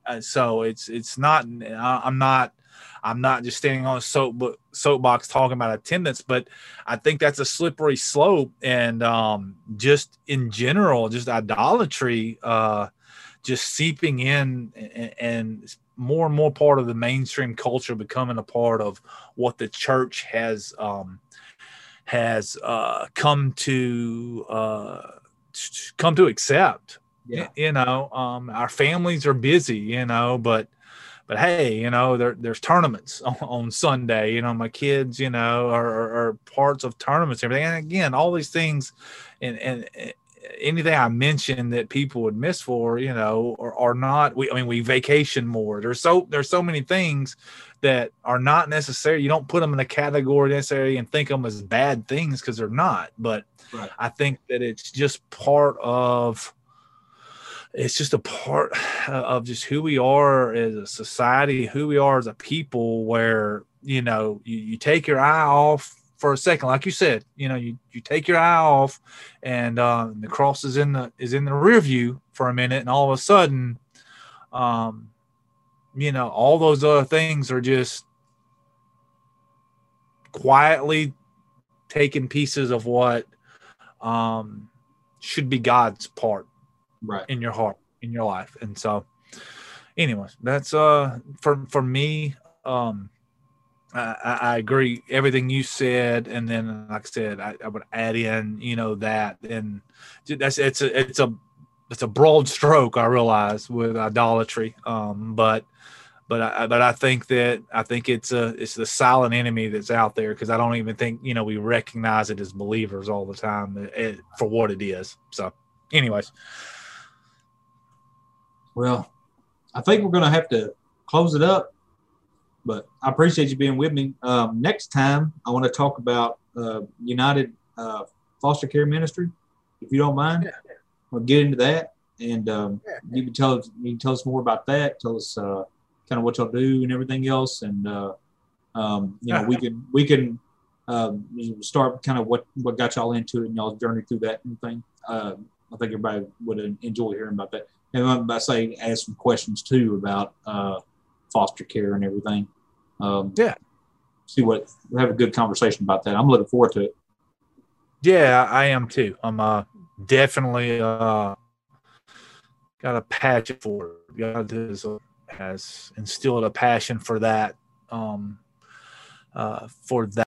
uh, so it's it's not. I'm not. I'm not just standing on a soap soapbox talking about attendance, but I think that's a slippery slope, and um, just in general, just idolatry, uh, just seeping in, and, and more and more part of the mainstream culture becoming a part of what the church has um, has uh, come to uh, come to accept. Yeah. You know, um, our families are busy, you know, but but hey, you know, there, there's tournaments on, on Sunday. You know, my kids, you know, are, are, are parts of tournaments, and everything. And again, all these things, and and anything I mentioned that people would miss for, you know, or are not. We, I mean, we vacation more. There's so there's so many things that are not necessary. You don't put them in a category necessarily and think them as bad things because they're not. But Right. I think that it's just part of it's just a part of just who we are as a society, who we are as a people, where you know you, you take your eye off for a second, like you said, you know, you, you take your eye off and uh, the cross is in the is in the rear view for a minute, and all of a sudden, um, you know, all those other things are just quietly taking pieces of what um, should be God's part Right. in your heart, in your life. And so, anyways, that's uh for for me. Um, I, I agree everything you said, and then like I said, I, I would add in, you know, that and that's it's a it's a it's a broad stroke. I realize with idolatry, um, but but I but I think that I think it's a it's the silent enemy that's out there because I don't even think you know we recognize it as believers all the time eh, for what it is. So, anyways. Well, I think we're going to have to close it up. But I appreciate you being with me. Um, next time, I want to talk about uh, United uh, Foster Care Ministry, if you don't mind. Yeah. We'll get into that, and um, Yeah. you can tell us you can tell us more about that. Tell us uh, kind of what y'all do and everything else, and uh, um, you know we can we can um, start kind of what what got y'all into it and y'all's journey through that and thing. Uh, I think everybody would enjoy hearing about that. And I'm I say ask some questions too about uh, foster care and everything. Um, Yeah. See what we'll have a good conversation about that. I'm looking forward to it. Yeah, I am too. I'm uh definitely uh got a passion for it. God has, has instilled a passion for that um uh for that